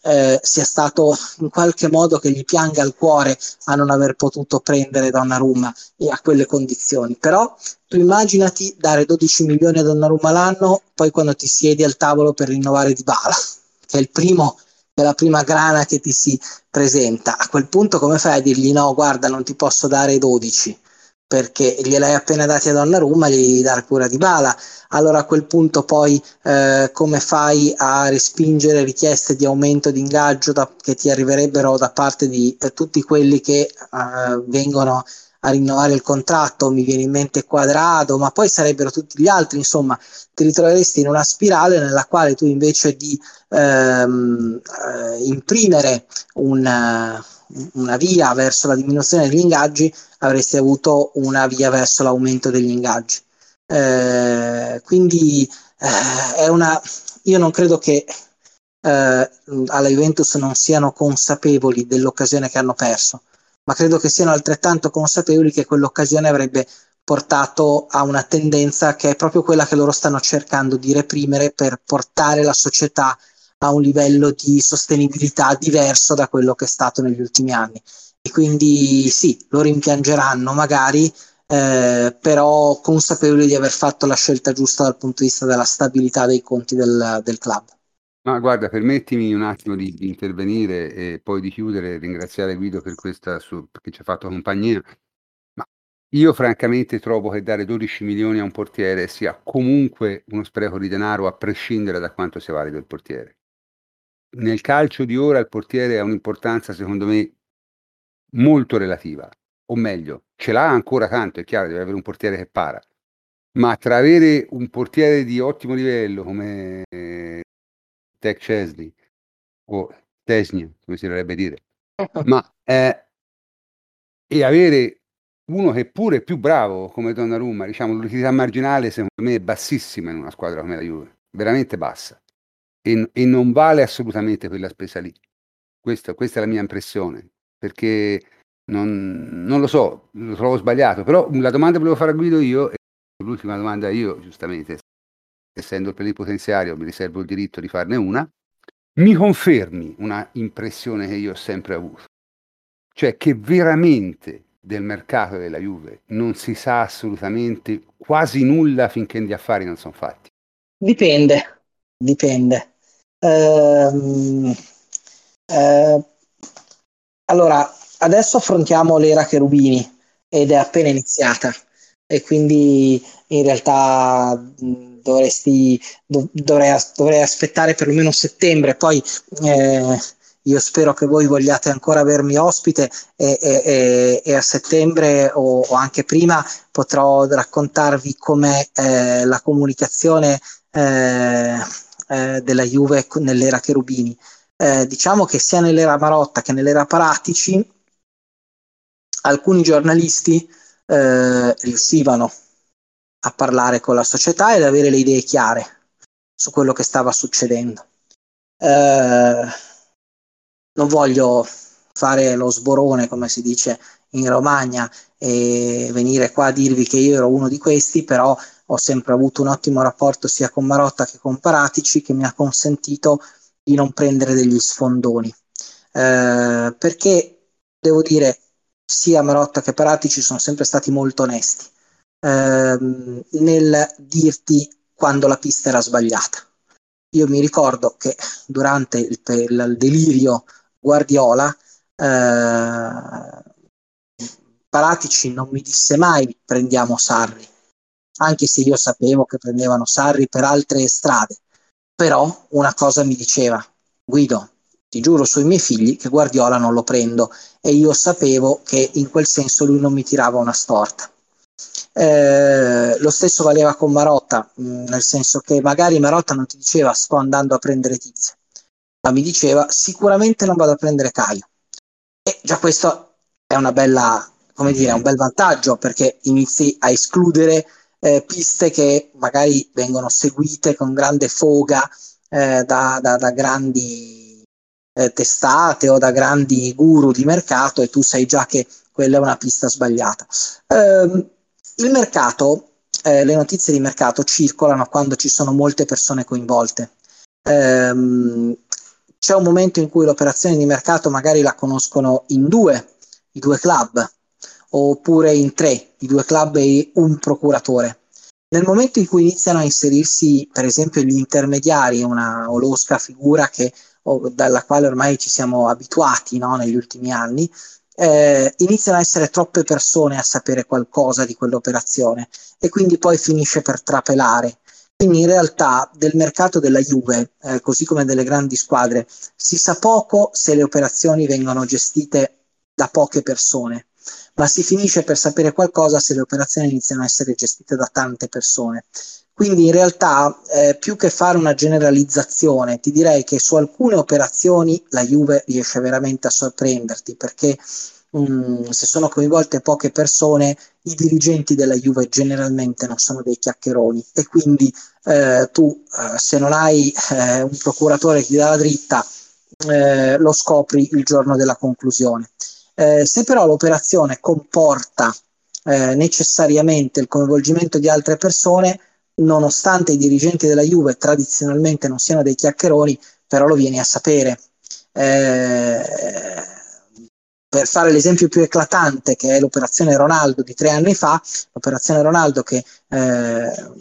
eh, sia stato in qualche modo che gli pianga il cuore a non aver potuto prendere Donnarumma e a quelle condizioni. Però tu immaginati dare 12 milioni a Donnarumma l'anno, poi quando ti siedi al tavolo per rinnovare Di Bala, che è il primo è la prima grana che ti si presenta. A quel punto come fai a dirgli no, guarda, non ti posso dare 12? Perché gliel'hai appena dati a Donnarumma, gli devi dare pure di Bala. Allora a quel punto poi eh, come fai a respingere richieste di aumento di ingaggio da, che ti arriverebbero da parte di eh, tutti quelli che eh, vengono a rinnovare il contratto? Mi viene in mente Quadrado, ma poi sarebbero tutti gli altri, insomma, ti ritroveresti in una spirale nella quale tu invece di ehm, eh, imprimere un una via verso la diminuzione degli ingaggi, avresti avuto una via verso l'aumento degli ingaggi. Eh, quindi eh, è una, io non credo che eh, alla Juventus non siano consapevoli dell'occasione che hanno perso, ma credo che siano altrettanto consapevoli che quell'occasione avrebbe portato a una tendenza che è proprio quella che loro stanno cercando di reprimere per portare la società a un livello di sostenibilità diverso da quello che è stato negli ultimi anni. E quindi sì, lo rimpiangeranno magari, eh, però consapevoli di aver fatto la scelta giusta dal punto di vista della stabilità dei conti del, del club. Ma guarda, permettimi un attimo di, di, intervenire e poi di chiudere, ringraziare Guido per questa su, perché ci ha fatto compagnia. Ma io francamente trovo che dare 12 milioni a un portiere sia comunque uno spreco di denaro a prescindere da quanto sia valido il portiere nel calcio di ora il portiere ha un'importanza, secondo me, molto relativa, o meglio, ce l'ha ancora tanto, è chiaro, deve avere un portiere che para, ma tra avere un portiere di ottimo livello come Tech Chesley o Tesnia, come si dovrebbe dire, ma eh, e avere uno che pure è più bravo come Donnarumma, diciamo l'utilità marginale secondo me è bassissima in una squadra come la Juve, veramente bassa e, e non vale assolutamente quella spesa lì. Questa, questa è la mia impressione, perché non, non, lo so, lo trovo sbagliato, però la domanda che volevo fare a Guido io, e l'ultima domanda io, giustamente, essendo il plenipotenziario, mi riservo il diritto di farne una, mi confermi una impressione che io ho sempre avuto, cioè che veramente del mercato della Juve non si sa assolutamente quasi nulla finché gli affari non sono fatti. Dipende, dipende. Ehm, eh, allora, adesso affrontiamo l'era Cherubini ed è appena iniziata e quindi in realtà dovresti, dov- dovrei, dovrei, aspettare perlomeno settembre, poi eh, io spero che voi vogliate ancora avermi ospite e, e, e a settembre o, o, anche prima potrò raccontarvi com'è eh, la comunicazione eh, eh, della Juve nell'era Cherubini. Eh, diciamo che sia nell'era Marotta che nell'era Paratici alcuni giornalisti eh, riuscivano a parlare con la società ed avere le idee chiare su quello che stava succedendo. Eh, non voglio fare lo sborone, come si dice in Romagna, e venire qua a dirvi che io ero uno di questi, però ho sempre avuto un ottimo rapporto sia con Marotta che con Paratici che mi ha consentito di non prendere degli sfondoni. Eh, perché devo dire, sia Marotta che Paratici sono sempre stati molto onesti eh, nel dirti quando la pista era sbagliata. Io mi ricordo che durante il, il delirio Guardiola eh, Paratici non mi disse mai prendiamo Sarri, anche se io sapevo che prendevano Sarri per altre strade, però una cosa mi diceva, Guido, ti giuro sui miei figli che Guardiola non lo prendo e io sapevo che in quel senso lui non mi tirava una storta. Eh, lo stesso valeva con Marotta, mh, mm, nel senso che magari Marotta non ti diceva sto andando a prendere Tizio, ma mi diceva sicuramente non vado a prendere Caio. E già questo è una bella, come dire, un bel vantaggio perché inizi a escludere eh, piste che magari vengono seguite con grande foga eh, da, da, da, grandi eh, testate o da grandi guru di mercato e tu sai già che quella è una pista sbagliata. Ehm, il mercato, eh, le notizie di mercato circolano quando ci sono molte persone coinvolte. Ehm, c'è un momento in cui l'operazione di mercato magari la conoscono in due, i due club, oppure in tre, i due club e un procuratore. Nel momento in cui iniziano a inserirsi, per esempio, gli intermediari, una olosca figura che, o, dalla quale ormai ci siamo abituati no, negli ultimi anni, eh, iniziano a essere troppe persone a sapere qualcosa di quell'operazione e quindi poi finisce per trapelare quindi in realtà del mercato della Juve, eh, così come delle grandi squadre, si sa poco se le operazioni vengono gestite da poche persone, ma si finisce per sapere qualcosa se le operazioni iniziano a essere gestite da tante persone. Quindi in realtà, eh, più che fare una generalizzazione, ti direi che su alcune operazioni la Juve riesce veramente a sorprenderti perché mh, se sono coinvolte poche persone, i dirigenti della Juve generalmente non sono dei chiacchieroni e quindi eh, tu eh, se non hai eh, un procuratore che ti dà la dritta eh, lo scopri il giorno della conclusione. Eh, se però l'operazione comporta eh, necessariamente il coinvolgimento di altre persone, nonostante i dirigenti della Juve tradizionalmente non siano dei chiacchieroni, però lo vieni a sapere. Eh, per fare l'esempio più eclatante, che è l'operazione Ronaldo di tre anni fa, l'operazione Ronaldo che eh,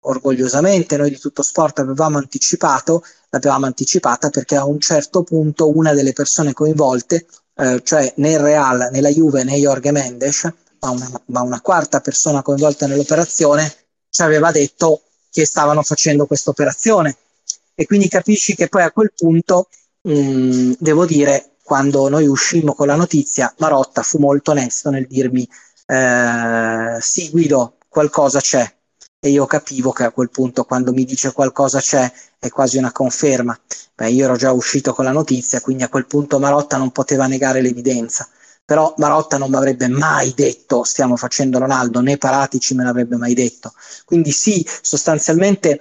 orgogliosamente noi di tutto sport avevamo anticipato, l'abbiamo anticipata perché a un certo punto una delle persone coinvolte, eh, cioè né il Real, né la Juve, né Jorge Mendes, ma una, ma una quarta persona coinvolta nell'operazione, ci aveva detto che stavano facendo questa operazione. E quindi capisci che poi a quel punto, mh, mm, devo dire, quando noi uscimmo con la notizia, Marotta fu molto onesto nel dirmi eh, sì Guido, qualcosa c'è. E io capivo che a quel punto quando mi dice qualcosa c'è è quasi una conferma. Beh, io ero già uscito con la notizia, quindi a quel punto Marotta non poteva negare l'evidenza. Però Marotta non mi avrebbe mai detto stiamo facendo Ronaldo, né Paratici me l'avrebbe mai detto. Quindi sì, sostanzialmente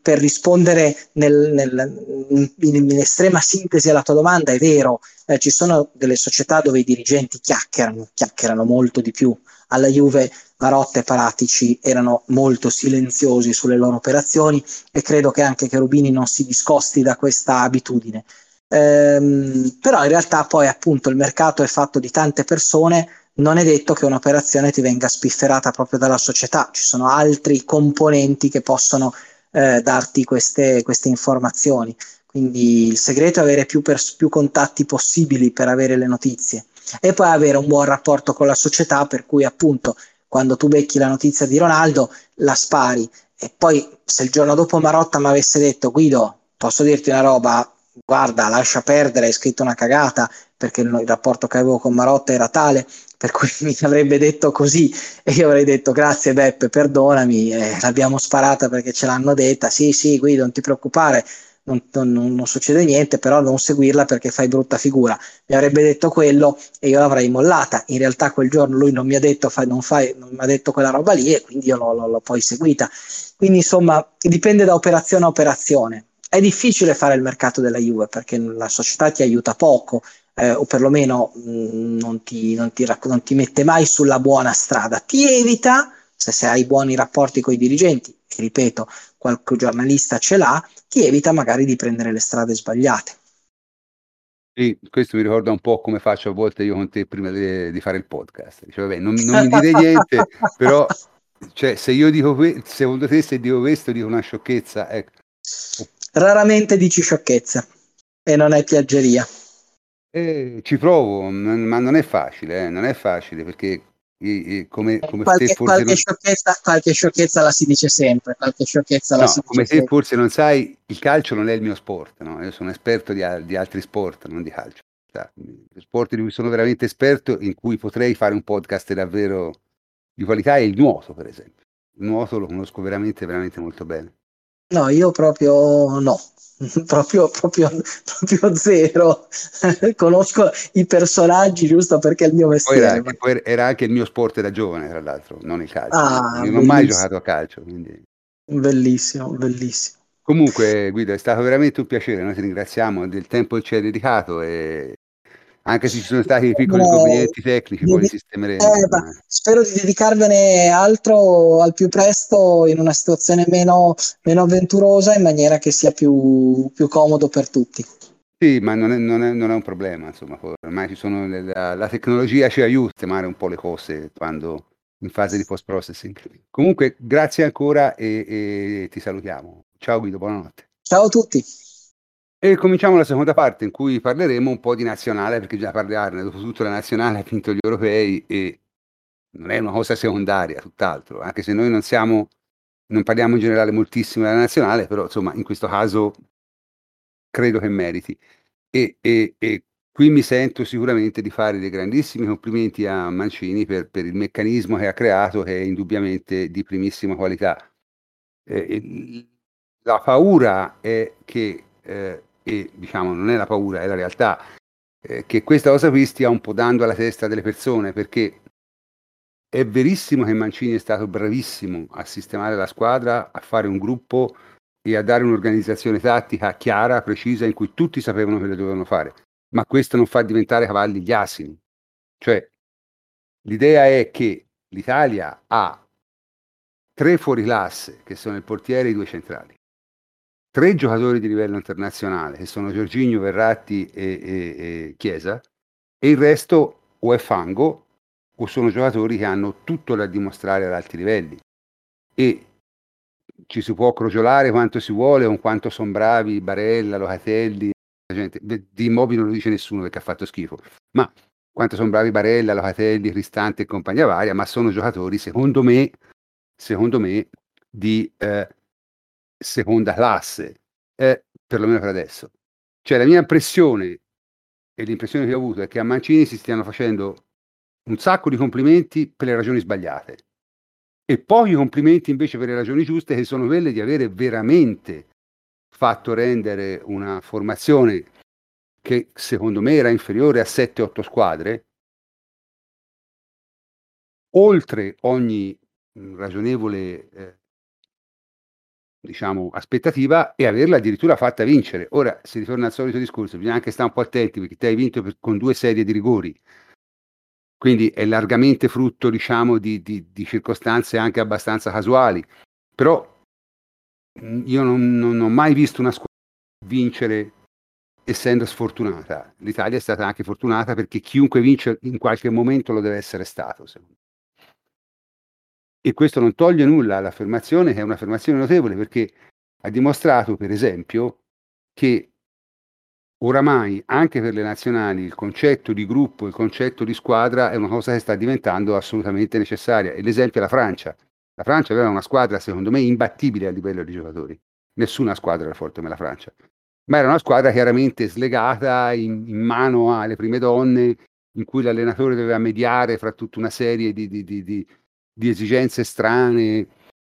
per rispondere nel, nel, in, in, estrema sintesi alla tua domanda, è vero, eh, ci sono delle società dove i dirigenti chiacchierano, chiacchierano molto di più. Alla Juve Marotta e Paratici erano molto silenziosi sulle loro operazioni e credo che anche Cherubini non si discosti da questa abitudine. Ehm, però in realtà poi appunto il mercato è fatto di tante persone, non è detto che un'operazione ti venga spifferata proprio dalla società, ci sono altri componenti che possono eh, darti queste, queste, informazioni. Quindi il segreto è avere più, pers- più contatti possibili per avere le notizie e poi avere un buon rapporto con la società per cui appunto quando tu becchi la notizia di Ronaldo la spari. E poi se il giorno dopo Marotta mi avesse detto Guido posso dirti una roba? Guarda lascia perdere hai scritto una cagata perché il, rapporto che avevo con Marotta era tale per cui mi avrebbe detto così. E io avrei detto grazie Beppe, perdonami, eh, l'abbiamo sparata perché ce l'hanno detta, sì sì Guido non ti preoccupare, non, non, non, succede niente, però non seguirla perché fai brutta figura. Mi avrebbe detto quello e io l'avrei mollata. In realtà quel giorno lui non mi ha detto, fai, non, fai, non mi ha detto quella roba lì e quindi io l'ho, l'ho, l'ho poi seguita. Quindi insomma dipende da operazione a operazione. È difficile fare il mercato della Juve perché la società ti aiuta poco. Eh, o perlomeno mh, mm, non, ti, non, ti, non ti mette mai sulla buona strada, ti evita se, se hai buoni rapporti con i dirigenti, che ripeto, qualche giornalista ce l'ha, ti evita magari di prendere le strade sbagliate. Sì, questo mi ricorda un po' come faccio a volte io con te prima di, di fare il podcast. Dice, vabbè, non, non mi dire niente, però cioè, se io dico que- secondo te se dico questo dico una sciocchezza, ecco. Raramente dici sciocchezza e non è piaggeria. Eh, ci provo, ma non è facile, eh, non è facile perché e, come, come qualche, qualche, non... sciocchezza, qualche, sciocchezza, la si dice sempre, qualche sciocchezza no, come te forse non sai, il calcio non è il mio sport, no? io sono esperto di, di, altri sport, non di calcio. Cioè, sport di cui sono veramente esperto, in cui potrei fare un podcast davvero di qualità, è il nuoto, per esempio. Il nuoto lo conosco veramente, veramente molto bene. No, io proprio no. proprio, proprio, proprio zero. Conosco i personaggi giusto perché è il mio mestiere. Poi era, ma... poi era, anche il mio sport da giovane, tra l'altro, non il calcio. Ah, non ho mai giocato a calcio. Quindi... Bellissimo, bellissimo. Comunque, Guido, è stato veramente un piacere. Noi ti ringraziamo del tempo che ci hai dedicato e anche se ci sono stati piccoli no, inconvenienti tecnici, poi li sistemeremo. Eh, spero di dedicarvene altro al più presto in una situazione meno, meno avventurosa in maniera che sia più, più comodo per tutti. Sì, ma non è, non è, non è un problema, insomma, ormai ci sono le, la, la, tecnologia ci aiuta a sistemare un po' le cose quando in fase di post processing. Comunque, grazie ancora e, e ti salutiamo. Ciao Guido, buonanotte. Ciao a tutti. E cominciamo la seconda parte in cui parleremo un po' di nazionale, perché già parlarne, dopo tutto la nazionale ha vinto gli europei e non è una cosa secondaria, tutt'altro, anche se noi non siamo, non parliamo in generale moltissimo della nazionale, però insomma in questo caso credo che meriti. E, e, e qui mi sento sicuramente di fare dei grandissimi complimenti a Mancini per, per il meccanismo che ha creato, che è indubbiamente di primissima qualità. Eh, la paura è che eh, e diciamo non è la paura, è la realtà, eh, che questa cosa qui stia un po' dando alla testa delle persone, perché è verissimo che Mancini è stato bravissimo a sistemare la squadra, a fare un gruppo e a dare un'organizzazione tattica chiara, precisa, in cui tutti sapevano che le dovevano fare. Ma questo non fa diventare cavalli gli asini. Cioè, l'idea è che l'Italia ha tre fuoriclasse, che sono il portiere e i due centrali, tre giocatori di livello internazionale, che sono Giorginio, Verratti e, e, e Chiesa, e il resto o è fango o sono giocatori che hanno tutto da dimostrare ad alti livelli. E ci si può crogiolare quanto si vuole con quanto sono bravi Barella, Locatelli, gente, di Immobili non lo dice nessuno perché ha fatto schifo, ma quanto sono bravi Barella, Locatelli, Cristante e compagnia varia, ma sono giocatori secondo me, secondo me di eh, seconda classe, eh, perlomeno per adesso. Cioè la mia impressione e l'impressione che ho avuto è che a Mancini si stiano facendo un sacco di complimenti per le ragioni sbagliate e pochi complimenti invece per le ragioni giuste che sono quelle di avere veramente fatto rendere una formazione che secondo me era inferiore a 7-8 squadre oltre ogni ragionevole eh, diciamo, aspettativa e averla addirittura fatta vincere. Ora, si ritorna al solito discorso, bisogna anche stare un po' attenti perché te hai vinto per, con due serie di rigori, quindi è largamente frutto, diciamo, di, di, di circostanze anche abbastanza casuali. Però mhmm, io non, non ho mai visto una squadra vincere essendo sfortunata. L'Italia è stata anche fortunata perché chiunque vince in qualche momento lo deve essere stato, secondo e questo non toglie nulla all'affermazione, che è un'affermazione notevole perché ha dimostrato, per esempio, che oramai anche per le nazionali il concetto di gruppo, il concetto di squadra è una cosa che sta diventando assolutamente necessaria. E l'esempio è la Francia. La Francia aveva una squadra, secondo me, imbattibile a livello di giocatori. Nessuna squadra era forte come la Francia. Ma era una squadra chiaramente slegata in, in mano alle prime donne, in cui l'allenatore doveva mediare fra tutta una serie di, di, di, di di esigenze strane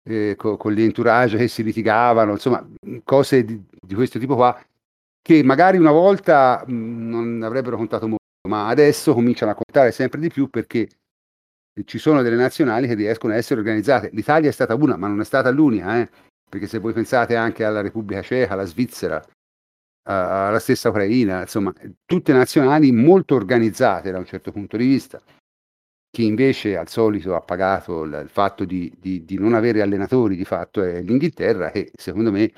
eh, co- con gli entourage che si litigavano, insomma, cose di, di questo tipo qua, che magari una volta mh, non avrebbero contato molto, ma adesso cominciano a contare sempre di più perché ci sono delle nazionali che riescono a essere organizzate. L'Italia è stata una, ma non è stata l'unica, eh? perché se voi pensate anche alla Repubblica Ceca, alla Svizzera, alla stessa Ucraina, insomma, tutte nazionali molto organizzate da un certo punto di vista. Chi invece al solito ha pagato il, il fatto di, di, di, non avere allenatori di fatto è l'Inghilterra, che secondo me,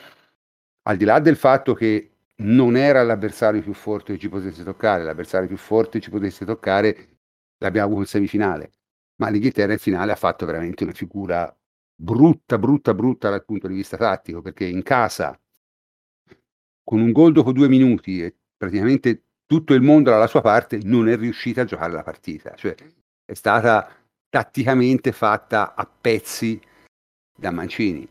al di là del fatto che non era l'avversario più forte che ci potesse toccare, l'avversario più forte che ci potesse toccare l'abbiamo avuto in semifinale, ma l'Inghilterra in finale ha fatto veramente una figura brutta, brutta, brutta dal punto di vista tattico, perché in casa, con un gol dopo due minuti e praticamente tutto il mondo dalla sua parte, non è riuscita a giocare la partita. Cioè, è stata tatticamente fatta a pezzi da Mancini.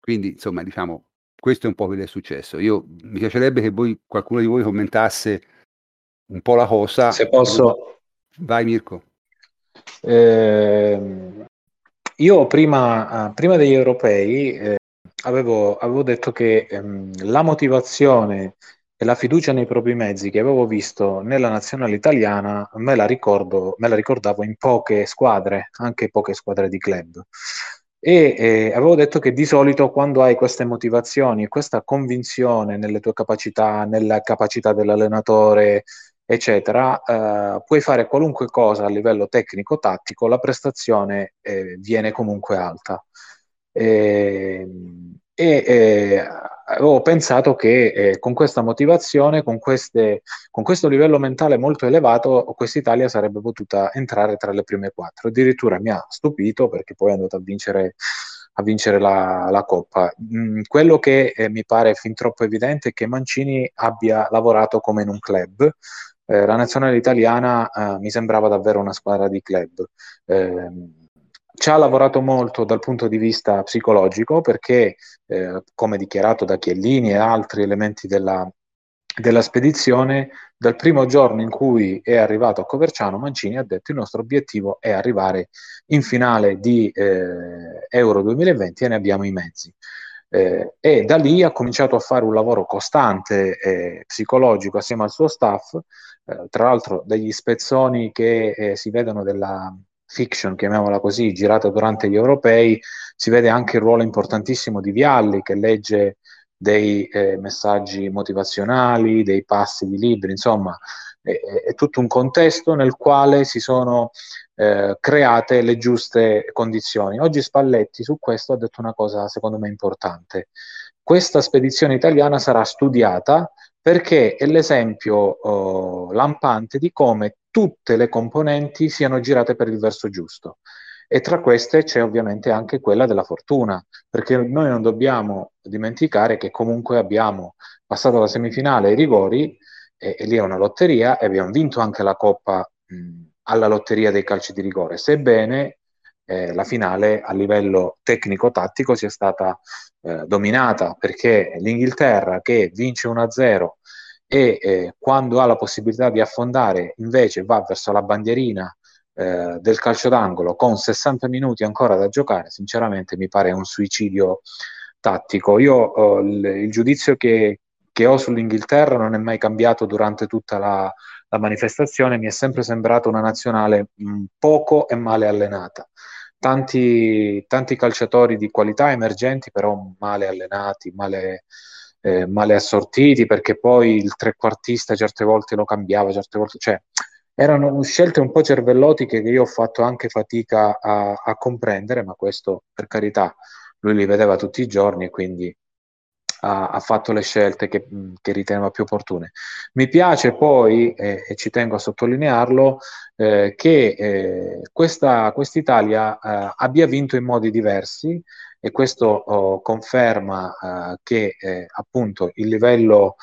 Quindi, insomma, diciamo, questo è un po' quello che è successo. Io mi piacerebbe che voi, qualcuno di voi commentasse un po' la cosa. Se posso. Vai Mirko. Eh, io prima, prima, degli europei eh, avevo, avevo, detto che ehm, la motivazione e la fiducia nei propri mezzi che avevo visto nella nazionale italiana me la, ricordo, me la ricordavo in poche squadre, anche poche squadre di club. E eh, avevo detto che di solito quando hai queste motivazioni e questa convinzione nelle tue capacità, nella capacità dell'allenatore, eccetera, eh, puoi fare qualunque cosa a livello tecnico-tattico, la prestazione eh, viene comunque alta. Ehm, e, e avevo pensato che eh, con questa motivazione, con, queste, con, questo livello mentale molto elevato, quest'Italia sarebbe potuta entrare tra le prime quattro. Addirittura mi ha stupito perché poi è andata a vincere, a vincere la, la, Coppa. Mm, quello che eh, mi pare fin troppo evidente è che Mancini abbia lavorato come in un club, eh, la nazionale italiana eh, mi sembrava davvero una squadra di club. Eh, ci ha lavorato molto dal punto di vista psicologico perché, eh, come dichiarato da Chiellini e altri elementi della, della spedizione, dal primo giorno in cui è arrivato a Coverciano, Mancini ha detto il nostro obiettivo è arrivare in finale di eh, Euro 2020 e ne abbiamo i mezzi. Eh, e da lì ha cominciato a fare un lavoro costante e psicologico assieme al suo staff eh, tra l'altro degli spezzoni che eh, si vedono della fiction, chiamiamola così, girata durante gli europei, si vede anche il ruolo importantissimo di Vialli che legge dei eh, messaggi motivazionali, dei passi di libri, insomma, è, è, tutto un contesto nel quale si sono eh, create le giuste condizioni. Oggi Spalletti su questo ha detto una cosa secondo me importante. Questa spedizione italiana sarà studiata perché è l'esempio oh, lampante di come tutte le componenti siano girate per il verso giusto. E tra queste c'è ovviamente anche quella della fortuna, perché noi non dobbiamo dimenticare che comunque abbiamo passato la semifinale ai rigori, e, e lì è una lotteria, e abbiamo vinto anche la Coppa mh, alla lotteria dei calci di rigore, sebbene eh, la finale a livello tecnico-tattico sia stata eh, dominata perché l'Inghilterra che vince 1-0 e eh, quando ha la possibilità di affondare invece va verso la bandierina eh, del calcio d'angolo con 60 minuti ancora da giocare, sinceramente mi pare un suicidio tattico. Io il, il, giudizio che, che ho sull'Inghilterra non è mai cambiato durante tutta la, la manifestazione, mi è sempre sembrata una nazionale poco e male allenata tanti, tanti calciatori di qualità emergenti, però male allenati, male, eh, male assortiti, perché poi il trequartista certe volte lo cambiava, certe volte, cioè erano scelte un po' cervellotiche che io ho fatto anche fatica a, a comprendere, ma questo per carità lui li vedeva tutti i giorni e quindi ha, ha fatto le scelte che, che, riteneva più opportune. Mi piace poi, eh, e ci tengo a sottolinearlo, eh, che eh, questa Italia eh, abbia vinto in modi diversi e questo oh, conferma uh, che eh, appunto il livello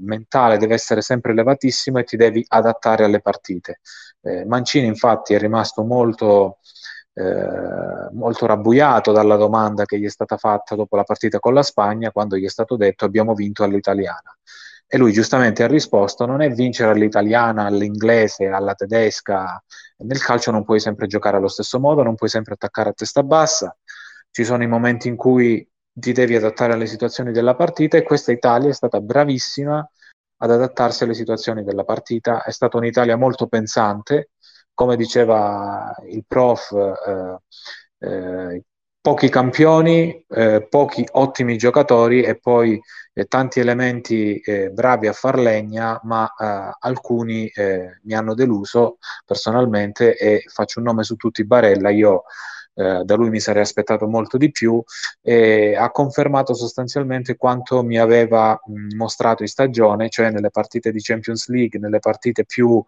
mentale deve essere sempre elevatissimo e ti devi adattare alle partite. Eh, Mancini infatti è rimasto molto eh, molto rabbuiato dalla domanda che gli è stata fatta dopo la partita con la Spagna, quando gli è stato detto abbiamo vinto all'italiana. E lui giustamente ha risposto: non è vincere all'italiana, all'inglese, alla tedesca. Nel calcio non puoi sempre giocare allo stesso modo, non puoi sempre attaccare a testa bassa. Ci sono i momenti in cui ti devi adattare alle situazioni della partita e questa Italia è stata bravissima ad adattarsi alle situazioni della partita. È stata un'Italia molto pensante, come diceva il prof, eh, eh, pochi campioni, eh, pochi ottimi giocatori e poi tanti elementi bravi a far legna, ma alcuni mi hanno deluso personalmente e faccio un nome su tutti Barella. Io eh, da lui mi sarei aspettato molto di più e ha confermato sostanzialmente quanto mi aveva mh, mostrato in stagione, cioè nelle partite di Champions League, nelle partite più,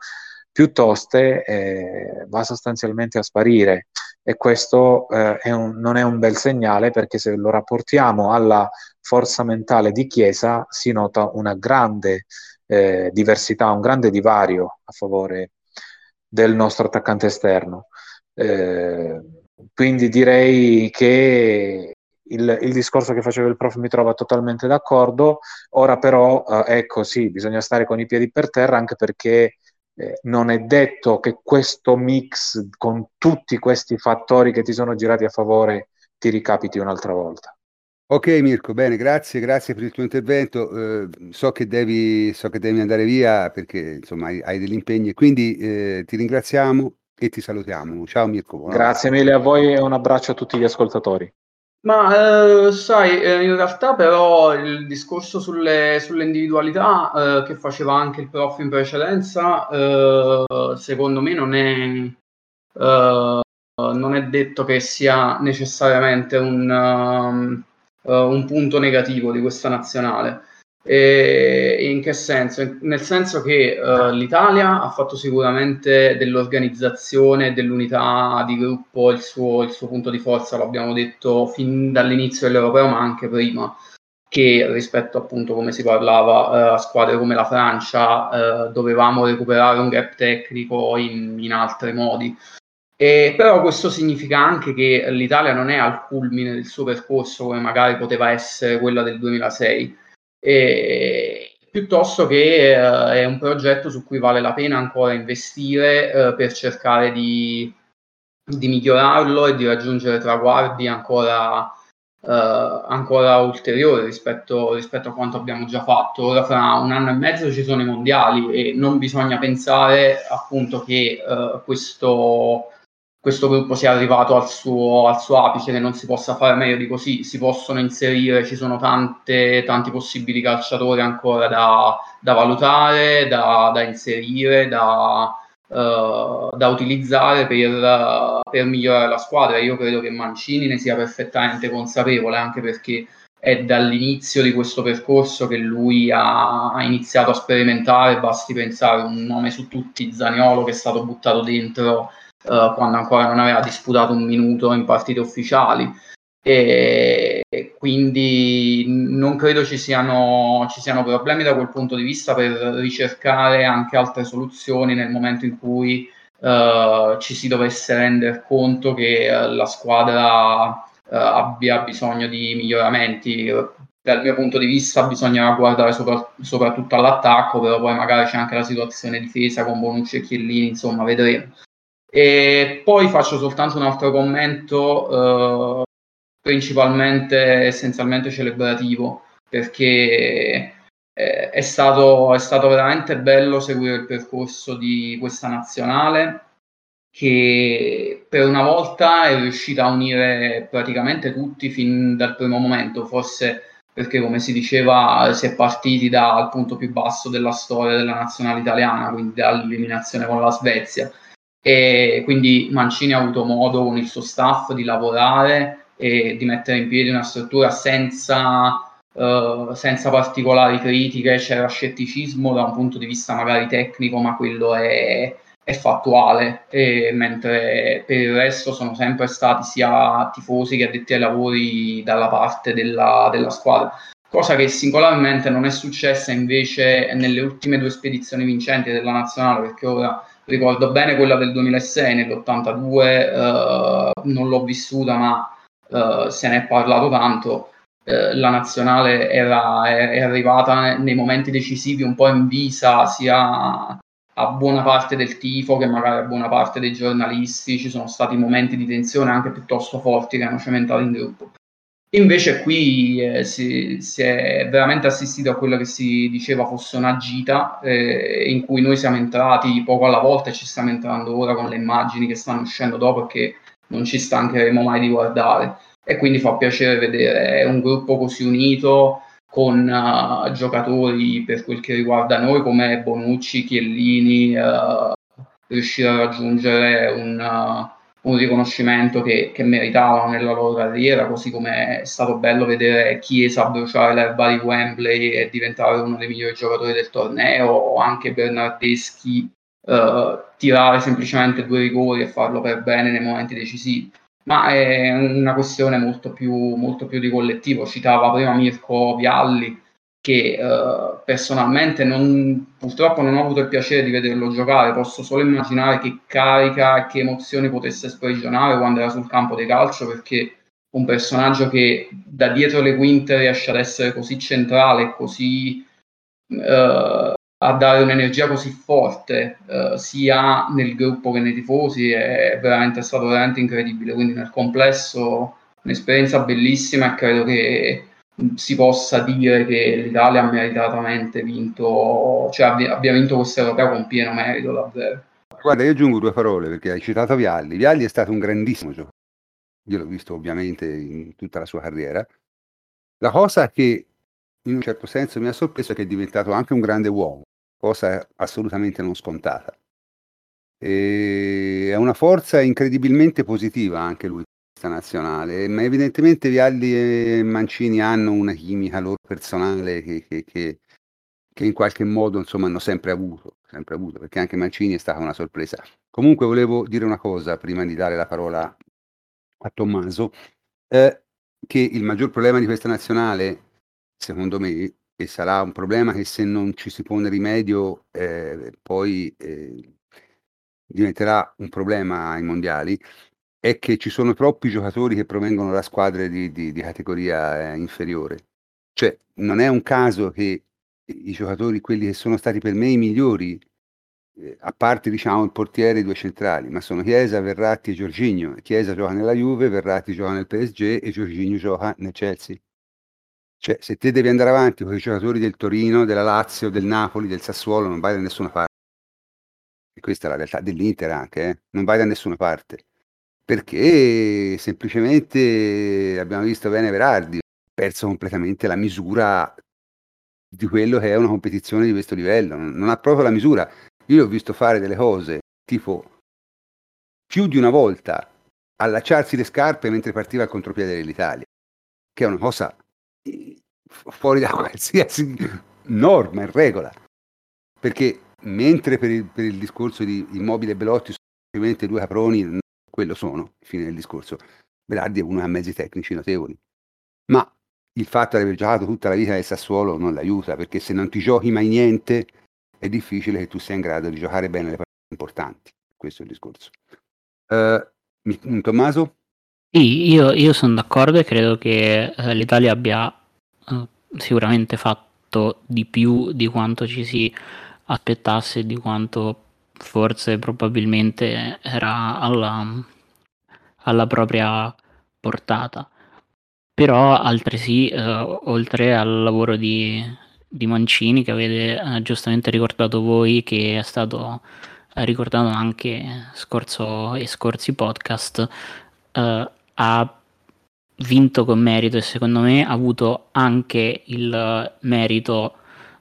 più toste, eh, va sostanzialmente a sparire e questo eh, è un, non è un bel segnale perché se lo rapportiamo alla forza mentale di Chiesa si nota una grande eh, diversità, un grande divario a favore del nostro attaccante esterno. Eh, quindi direi che il, il, discorso che faceva il prof mi trova totalmente d'accordo. Ora però, eh, ecco sì, bisogna stare con i piedi per terra anche perché eh, non è detto che questo mix con tutti questi fattori che ti sono girati a favore ti ricapiti un'altra volta. Ok Mirko, bene, grazie, grazie per il tuo intervento. Eh, so, che devi, so che devi andare via perché insomma hai, hai degli impegni, quindi eh, ti ringraziamo e ti salutiamo. Ciao Mirko. Grazie mille a voi e un abbraccio a tutti gli ascoltatori. Ma eh, sai, eh, in realtà però il discorso sulle, sulle individualità eh, che faceva anche il prof in precedenza, eh, secondo me non è, eh, non è detto che sia necessariamente un, um, un punto negativo di questa nazionale. E in che senso? Nel senso che uh, l'Italia ha fatto sicuramente dell'organizzazione, dell'unità di gruppo il suo, il suo punto di forza, lo abbiamo detto fin dall'inizio dell'Europeo, ma anche prima, che rispetto appunto come si parlava uh, a squadre come la Francia uh, dovevamo recuperare un gap tecnico in, in altri modi. E, però questo significa anche che l'Italia non è al culmine del suo percorso come magari poteva essere quella del 2006 e, piuttosto che uh, è un progetto su cui vale la pena ancora investire uh, per cercare di, di, migliorarlo e di raggiungere traguardi ancora, uh, ancora ulteriori rispetto, rispetto, a quanto abbiamo già fatto. Ora fra un anno e mezzo ci sono i mondiali e non bisogna pensare appunto che questo questo gruppo sia arrivato al suo, al suo, apice, che non si possa fare meglio di così, si possono inserire, ci sono tante, tanti possibili calciatori ancora da, da valutare, da, da inserire, da, uh, da utilizzare per, per, migliorare la squadra. Io credo che Mancini ne sia perfettamente consapevole, anche perché è dall'inizio di questo percorso che lui ha, ha iniziato a sperimentare, basti pensare un nome su tutti, Zaniolo, che è stato buttato dentro uh, quando ancora non aveva disputato un minuto in partite ufficiali. E, quindi non credo ci siano, ci siano problemi da quel punto di vista per ricercare anche altre soluzioni nel momento in cui uh, ci si dovesse rendere conto che uh, la squadra uh, abbia bisogno di miglioramenti. Dal mio punto di vista bisogna guardare sopra, soprattutto all'attacco, però poi magari c'è anche la situazione difesa con Bonucci e Chiellini, insomma vedremo. E poi faccio soltanto un altro commento, eh, principalmente essenzialmente celebrativo, perché eh, è, stato, è stato veramente bello seguire il percorso di questa nazionale che per una volta è riuscita a unire praticamente tutti fin dal primo momento, forse perché come si diceva si è partiti dal punto più basso della storia della nazionale italiana, quindi dall'eliminazione con la Svezia e quindi Mancini ha avuto modo con il suo staff di lavorare e di mettere in piedi una struttura senza, uh, senza particolari critiche, c'era scetticismo da un punto di vista magari tecnico, ma quello è, è fattuale, e mentre per il resto sono sempre stati sia tifosi che addetti ai lavori dalla parte della, della squadra. Cosa che singolarmente non è successa invece nelle ultime due spedizioni vincenti della nazionale, perché ora ricordo bene quella del 2006, nell'82 eh, non l'ho vissuta ma eh, se ne è parlato tanto, eh, la nazionale era, è, arrivata nei momenti decisivi un po' in visa sia a buona parte del tifo che magari a buona parte dei giornalisti, ci sono stati momenti di tensione anche piuttosto forti che hanno cementato in gruppo. Invece qui eh, si, si, è veramente assistito a quello che si diceva fosse una gita eh, in cui noi siamo entrati poco alla volta e ci stiamo entrando ora con le immagini che stanno uscendo dopo e che non ci stancheremo mai di guardare. E quindi fa piacere vedere un gruppo così unito con uh, giocatori per quel che riguarda noi come Bonucci, Chiellini, uh, riuscire a raggiungere un, uh, un riconoscimento che, che, meritavano nella loro carriera, così come è stato bello vedere Chiesa bruciare l'erba di Wembley e diventare uno dei migliori giocatori del torneo, o anche Bernardeschi tirare semplicemente due rigori e farlo per bene nei momenti decisivi ma è una questione molto più, molto più di collettivo. Citava prima Mirko Vialli, che eh, personalmente non, purtroppo non ho avuto il piacere di vederlo giocare, posso solo immaginare che carica e che emozioni potesse sprigionare quando era sul campo di calcio, perché un personaggio che da dietro le quinte riesce ad essere così centrale, così eh, a dare un'energia così forte eh, sia nel gruppo che nei tifosi è veramente è stato veramente incredibile. Quindi nel complesso un'esperienza bellissima e credo che si possa dire che l'Italia ha meritatamente vinto cioè abbia, vinto questo europeo con pieno merito davvero. Guarda io aggiungo due parole perché hai citato Vialli. Vialli è stato un grandissimo giocatore. Io l'ho visto ovviamente in tutta la sua carriera. La cosa che in un certo senso mi ha sorpreso è che è diventato anche un grande uomo cosa assolutamente non scontata. E è una forza incredibilmente positiva anche lui, nazionale, ma evidentemente Vialli e Mancini hanno una chimica loro personale che, che, che, che in qualche modo insomma, hanno sempre avuto, sempre avuto, perché anche Mancini è stata una sorpresa. Comunque volevo dire una cosa prima di dare la parola a Tommaso, eh, che il maggior problema di questa nazionale, secondo me, e sarà un problema che se non ci si pone rimedio eh, poi eh, diventerà un problema ai mondiali, è che ci sono troppi giocatori che provengono da squadre di, di, di categoria eh, inferiore. Cioè, non è un caso che i giocatori, quelli che sono stati per me i migliori, eh, a parte diciamo il portiere e i due centrali, ma sono Chiesa, Verratti e Giorginio. Chiesa gioca nella Juve, Verratti gioca nel PSG e Giorginio gioca nel Chelsea. Cioè, se te devi andare avanti con i giocatori del Torino, della Lazio, del Napoli, del Sassuolo, non vai da nessuna parte. E questa è la realtà dell'Inter anche, eh? non vai da nessuna parte. Perché semplicemente abbiamo visto bene Verardi, ha perso completamente la misura di quello che è una competizione di questo livello, non, ha proprio la misura. Io ho visto fare delle cose, tipo più di una volta allacciarsi le scarpe mentre partiva il contropiede dell'Italia, che è una cosa fuori da qualsiasi norma e regola. Perché mentre per il, per il discorso di Immobile e Belotti sono semplicemente due caproni, quello sono, fine del discorso. Berardi è uno che ha mezzi tecnici notevoli. Ma il fatto di aver giocato tutta la vita nel Sassuolo non l'aiuta, perché se non ti giochi mai niente è difficile che tu sia in grado di giocare bene le partite importanti. Questo è il discorso. Uh, Tommaso? Sì, io, io sono d'accordo e credo che eh, l'Italia abbia eh, sicuramente fatto di più di quanto ci si aspettasse, di quanto forse probabilmente era alla, alla propria portata. Però altresì, eh, oltre al lavoro di, di Mancini, che avete eh, giustamente ricordato voi, che è stato ricordato anche scorso e scorsi podcast, eh, ha vinto con merito e secondo me ha avuto anche il merito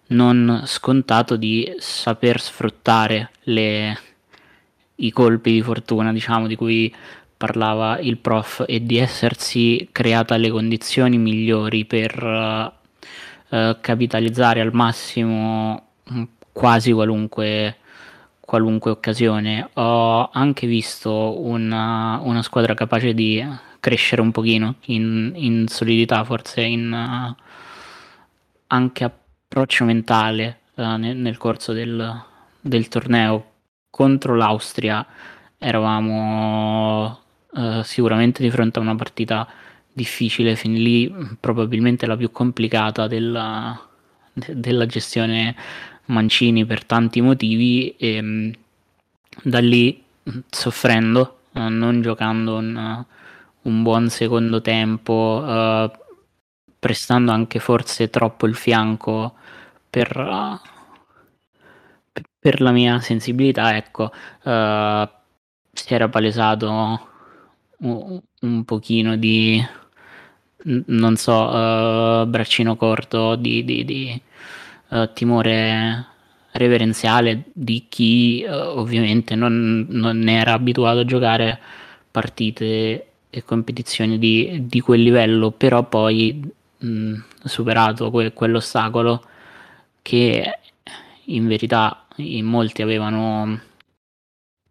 non scontato di saper sfruttare le, i colpi di fortuna, diciamo, di cui parlava il prof e di essersi creata le condizioni migliori per uh, capitalizzare al massimo mm, quasi qualunque, qualunque occasione. Ho anche visto una, una squadra capace di crescere un pochino in, in solidità, forse in uh, anche approccio mentale uh, nel, nel, corso del, del, torneo. Contro l'Austria eravamo uh, sicuramente di fronte a una partita difficile, fin lì probabilmente la più complicata della, della gestione Mancini per tanti motivi e mm, da lì soffrendo, non giocando un, un buon secondo tempo, uh, prestando anche forse troppo il fianco per, uh, per la mia sensibilità, ecco, uh, si era palesato un, un pochino di, non so, braccino corto, di, di, di timore reverenziale di chi ovviamente non, non, era abituato a giocare partite e competizioni di, di quel livello, però poi mh, superato que- quell'ostacolo che in verità in molti avevano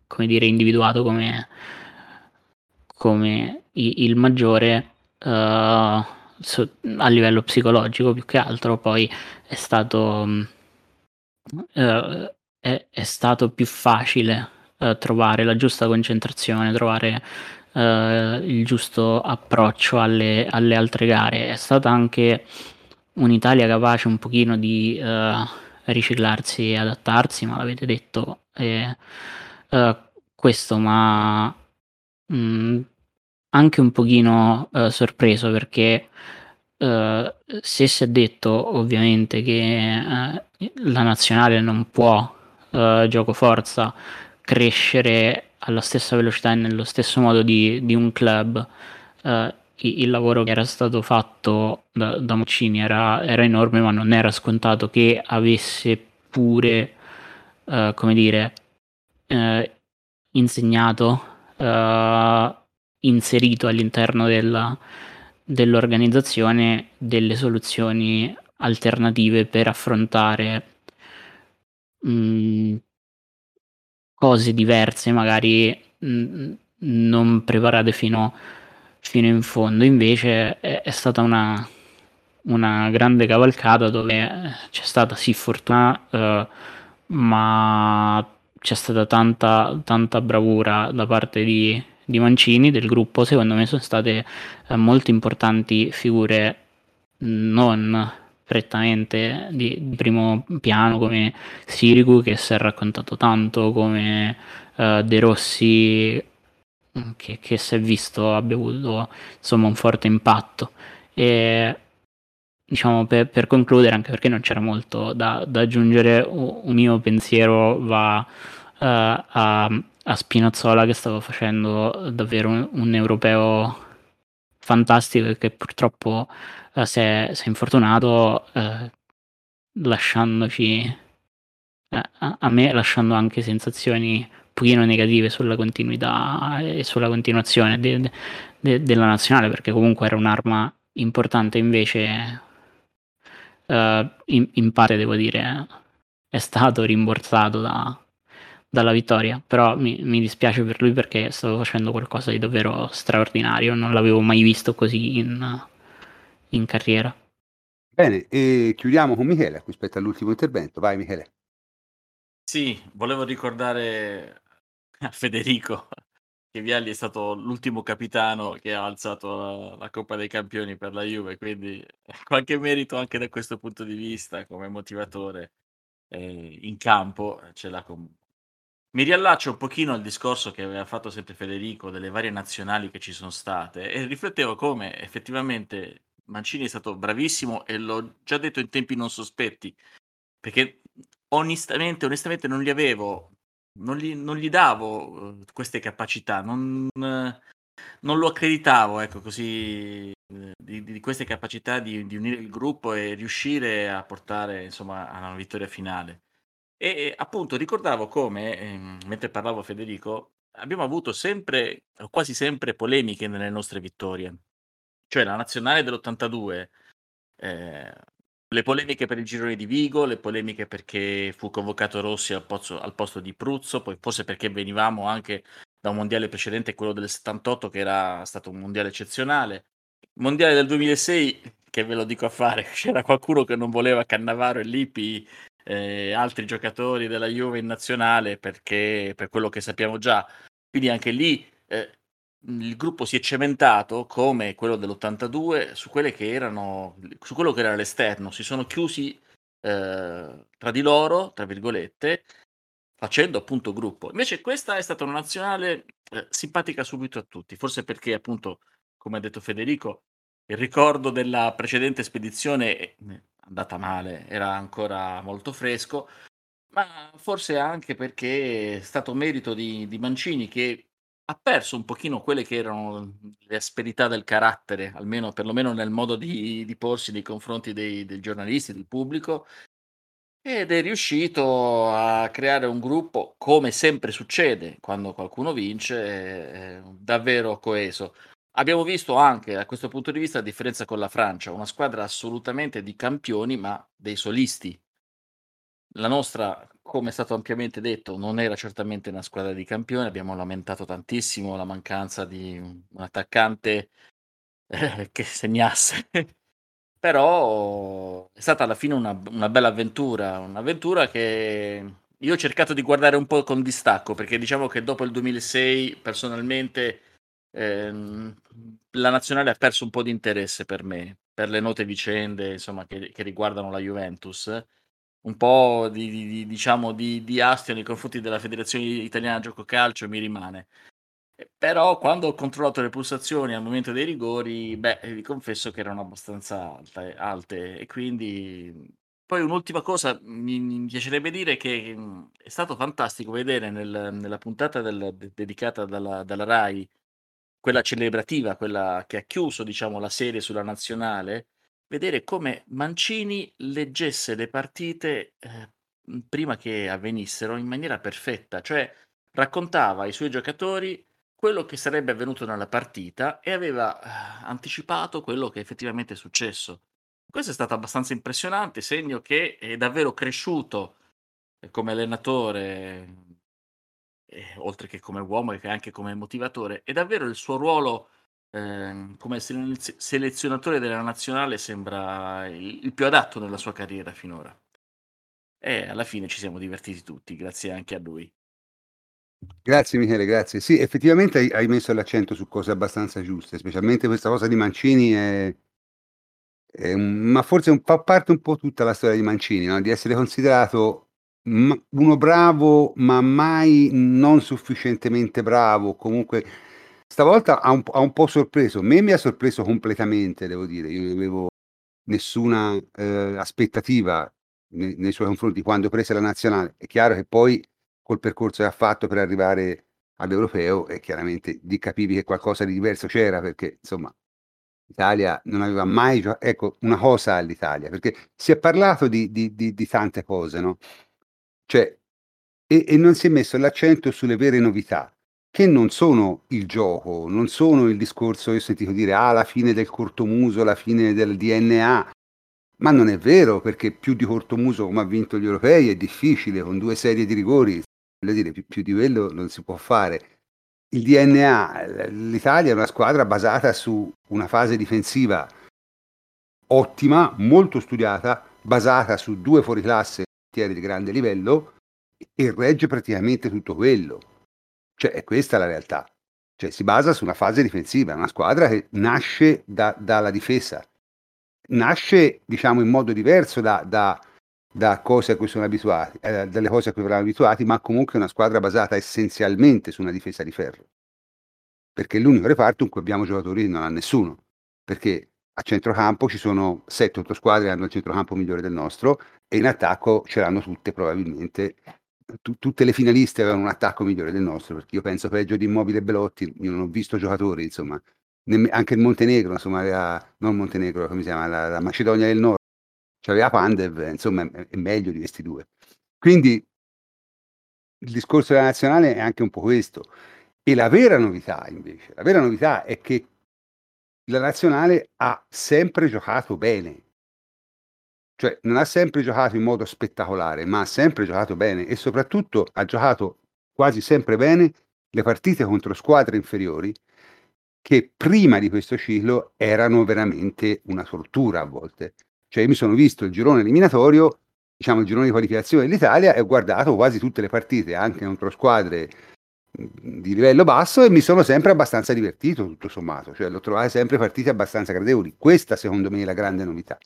come dire individuato come, come il maggiore uh, so, a livello psicologico più che altro. Poi è stato uh, è, è, stato più facile uh, trovare la giusta concentrazione trovare uh, il giusto approccio alle, alle, altre gare. È stata anche un'Italia capace un pochino di uh, riciclarsi e adattarsi, ma l'avete detto, e, uh, questo ma mm, anche un pochino sorpreso perché se si è detto ovviamente che la nazionale non può gioco forza crescere alla stessa velocità e nello stesso modo di, di un club. Uh, il lavoro che era stato fatto da, da Moccini era, era, enorme, ma non era scontato che avesse pure, uh, come dire, uh, insegnato, inserito all'interno della, dell'organizzazione delle soluzioni alternative per affrontare mh, mm, cose diverse, magari mh, mm, non preparate fino, fino, in fondo. Invece è, è stata una, una, grande cavalcata dove eh, c'è stata sì fortuna, eh, ma c'è stata tanta, tanta bravura da parte di, di, Mancini, del gruppo. Secondo me sono state eh, molto importanti figure non prettamente di, di, primo piano come Sirigu che si è raccontato tanto, come uh, De Rossi mm, che, che, si è visto abbia avuto insomma un forte impatto. E diciamo per, per concludere, anche perché non c'era molto da, da aggiungere, un mio pensiero va uh, a, a Spinazzola che stava facendo davvero un, un europeo fantastico e che purtroppo uh, è, si, è, infortunato uh, lasciandoci uh, a me lasciando anche sensazioni un pochino negative sulla continuità e sulla continuazione de, de, della nazionale perché comunque era un'arma importante invece in, in parte devo dire è stato rimborsato da, dalla vittoria, però mi, mi, dispiace per lui perché stavo facendo qualcosa di davvero straordinario, non l'avevo mai visto così in, in carriera. Bene, e chiudiamo con Michele, a cui spetta l'ultimo intervento. Vai Michele. Sì, volevo ricordare a Federico che Vialli è stato l'ultimo capitano che ha alzato la, la, Coppa dei Campioni per la Juve, quindi qualche merito anche da questo punto di vista come motivatore eh, in campo ce l'ha con, mi riallaccio un pochino al discorso che aveva fatto sempre Federico delle varie nazionali che ci sono state e riflettevo come effettivamente Mancini è stato bravissimo e l'ho già detto in tempi non sospetti, perché onestamente, onestamente non gli avevo, non gli, non gli davo eh, queste capacità, non, non lo accreditavo, ecco così, di, di queste capacità di, di, unire il gruppo e riuscire a portare insomma a una vittoria finale. E appunto ricordavo come, ehm, mentre parlavo a Federico, abbiamo avuto sempre, quasi sempre, polemiche nelle nostre vittorie. Cioè la nazionale dell'82, eh, le polemiche per il girone di Vigo, le polemiche perché fu convocato Rossi al, pozzo, al posto di Pruzzo, poi forse perché venivamo anche da un mondiale precedente, quello del 78, che era stato un mondiale eccezionale. Mondiale del 2006, che ve lo dico a fare, c'era qualcuno che non voleva Cannavaro e Lippi eh, altri giocatori della Juve in nazionale perché per quello che sappiamo già. Quindi anche lì eh, il gruppo si è cementato come quello dell'82 su erano su quello che era l'esterno, si sono chiusi eh, tra di loro, tra virgolette, facendo appunto gruppo. Invece questa è stata una nazionale eh, simpatica subito a tutti, forse perché appunto, come ha detto Federico, il ricordo della precedente spedizione è andata male, era ancora molto fresco, ma forse anche perché è stato merito di, di Mancini che ha perso un pochino quelle che erano le asperità del carattere, almeno perlomeno nel modo di, di porsi nei confronti dei, dei giornalisti, del pubblico, ed è riuscito a creare un gruppo, come sempre succede quando qualcuno vince, davvero coeso. Abbiamo visto anche da questo punto di vista la differenza con la Francia, una squadra assolutamente di campioni, ma dei solisti. La nostra, come è stato ampiamente detto, non era certamente una squadra di campioni, abbiamo lamentato tantissimo la mancanza di un attaccante eh, che segnasse, però è stata alla fine una, una bella avventura, un'avventura che io ho cercato di guardare un po' con distacco, perché diciamo che dopo il 2006 personalmente ehm, la nazionale ha perso un po' di interesse per me, per le note vicende insomma, che, che riguardano la Juventus un po' di, di, diciamo, di, di astio nei confronti della Federazione Italiana Gioco Calcio mi rimane. Però quando ho controllato le pulsazioni al momento dei rigori, beh, vi confesso che erano abbastanza alte, alte e quindi... Poi un'ultima cosa, mi, mi piacerebbe dire che mhmm, è stato fantastico vedere nel, nella puntata del, dedicata dalla, dalla RAI, quella celebrativa, quella che ha chiuso diciamo, la serie sulla nazionale, vedere come Mancini leggesse le partite, ehm, prima che avvenissero in maniera perfetta, cioè raccontava ai suoi giocatori quello che sarebbe avvenuto nella partita e aveva, uhm, anticipato quello che effettivamente è successo. Questo è stato abbastanza impressionante, segno che è davvero cresciuto, ehm, come allenatore, ehm, oltre che come uomo e che anche come motivatore, e davvero il suo ruolo Ehm, come selezionatore della nazionale sembra il, più adatto nella sua carriera finora. E alla fine ci siamo divertiti tutti, grazie anche a lui. Grazie Michele, grazie. Sì, effettivamente hai, hai messo l'accento su cose abbastanza giuste, specialmente questa cosa di Mancini è, è ma forse un, fa parte un po' tutta la storia di Mancini, no? di essere considerato uno bravo, ma mai non sufficientemente bravo, comunque Stavolta ha un, ha un po' sorpreso, me mi ha sorpreso completamente, devo dire, io non avevo nessuna eh, aspettativa nei, nei, suoi confronti quando prese la nazionale. È chiaro che poi col percorso che ha fatto per arrivare all'europeo, e chiaramente di capivi che qualcosa di diverso c'era, perché insomma l'Italia non aveva mai giocato, ecco una cosa all'Italia, perché si è parlato di, di, di, di tante cose, no? Cioè, e, e non si è messo l'accento sulle vere novità che non sono il gioco, non sono il discorso io ho sentito dire ah la fine del cortomuso, la fine del DNA, ma non è vero perché più di cortomuso come ha vinto gli europei è difficile con due serie di rigori, voglio dire più, più di quello non si può fare. Il DNA, l'Italia è una squadra basata su una fase difensiva ottima, molto studiata, basata su due fuoriclasse di grande livello e regge praticamente tutto quello cioè, è questa la realtà. Cioè, si basa su una fase difensiva, una squadra che nasce da, dalla difesa. Nasce, diciamo, in modo diverso da, da, da cose a cui sono abituati, eh, dalle cose a cui eravamo abituati, ma comunque è una squadra basata essenzialmente su una difesa di ferro. Perché è l'unico reparto in cui abbiamo giocatori che non ha nessuno. Perché a centrocampo ci sono 7-8 squadre che hanno il centrocampo migliore del nostro e in attacco ce l'hanno tutte probabilmente tu, tutte le finaliste avevano un attacco migliore del nostro, perché io penso peggio di Immobile e Belotti, io non ho visto giocatori, insomma, nemm- anche il Montenegro, insomma, aveva, non Montenegro, come si chiama, la, la Macedonia del Nord, c'aveva Pandev, insomma, è, è meglio di questi due. Quindi il discorso della nazionale è anche un po' questo. E la vera novità, invece, la vera novità è che la nazionale ha sempre giocato bene. Cioè, non ha sempre giocato in modo spettacolare, ma ha sempre giocato bene e soprattutto ha giocato quasi sempre bene le partite contro squadre inferiori che prima di questo ciclo erano veramente una tortura a volte. Cioè, io mi sono visto il girone eliminatorio, diciamo il girone di qualificazione dell'Italia e ho guardato quasi tutte le partite, anche contro squadre di livello basso e mi sono sempre abbastanza divertito tutto sommato, cioè l'ho trovato sempre partite abbastanza gradevoli. Questa secondo me è la grande novità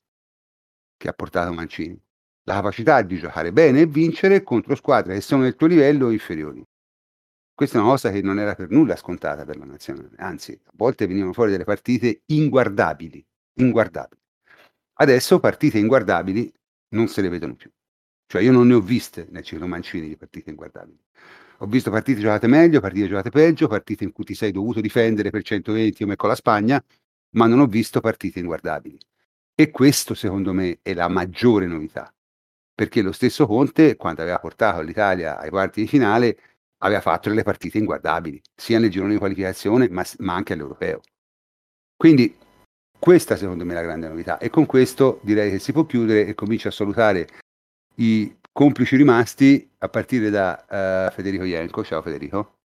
che ha portato Mancini, la capacità di giocare bene e vincere contro squadre che sono del tuo livello o inferiori. Questa è una cosa che non era per nulla scontata per la nazionale, anzi a volte venivano fuori delle partite inguardabili, inguardabili. Adesso partite inguardabili non se le vedono più. Cioè io non ne ho viste nel ciclo Mancini di partite inguardabili. Ho visto partite giocate meglio, partite giocate peggio, partite in cui ti sei dovuto difendere per 120 come con la Spagna, ma non ho visto partite inguardabili. E questo secondo me è la maggiore novità, perché lo stesso Conte, quando aveva portato l'Italia ai quarti di finale, aveva fatto delle partite inguardabili, sia nel girone di qualificazione, ma, ma anche all'europeo. Quindi questa secondo me è la grande novità e con questo direi che si può chiudere e comincio a salutare i complici rimasti a partire da uh, Federico Ienco. Ciao Federico.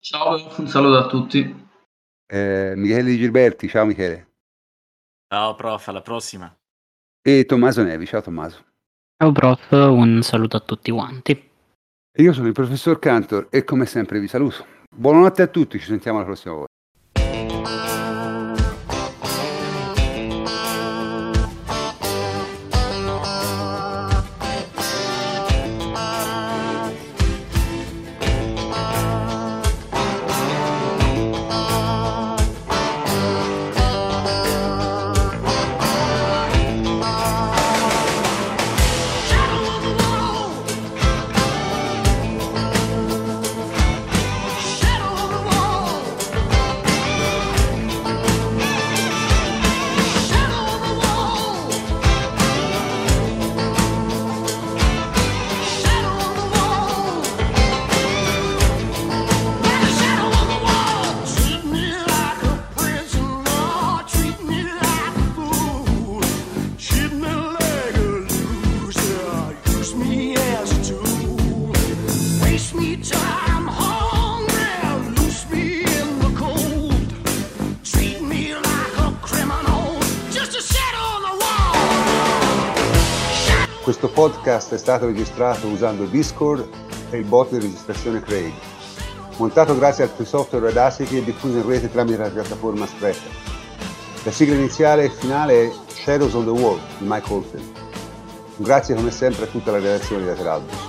Ciao, un saluto a tutti. Eh, Michele Di Gilberti, ciao Michele. Ciao prof, alla prossima. E Tommaso Nevi, ciao Tommaso. Ciao prof, un saluto a tutti quanti. Io sono il professor Cantor e come sempre vi saluto. Buonanotte a tutti, ci sentiamo la prossima volta. Stato registrato usando Discord e il bot di registrazione Craig. Montato grazie al free software Audacity e diffuso in rete tramite la piattaforma Spreaker. La sigla iniziale e finale è Shadows on the Wall di Mike Holton. Grazie come sempre a tutta la redazione di Lateralbus.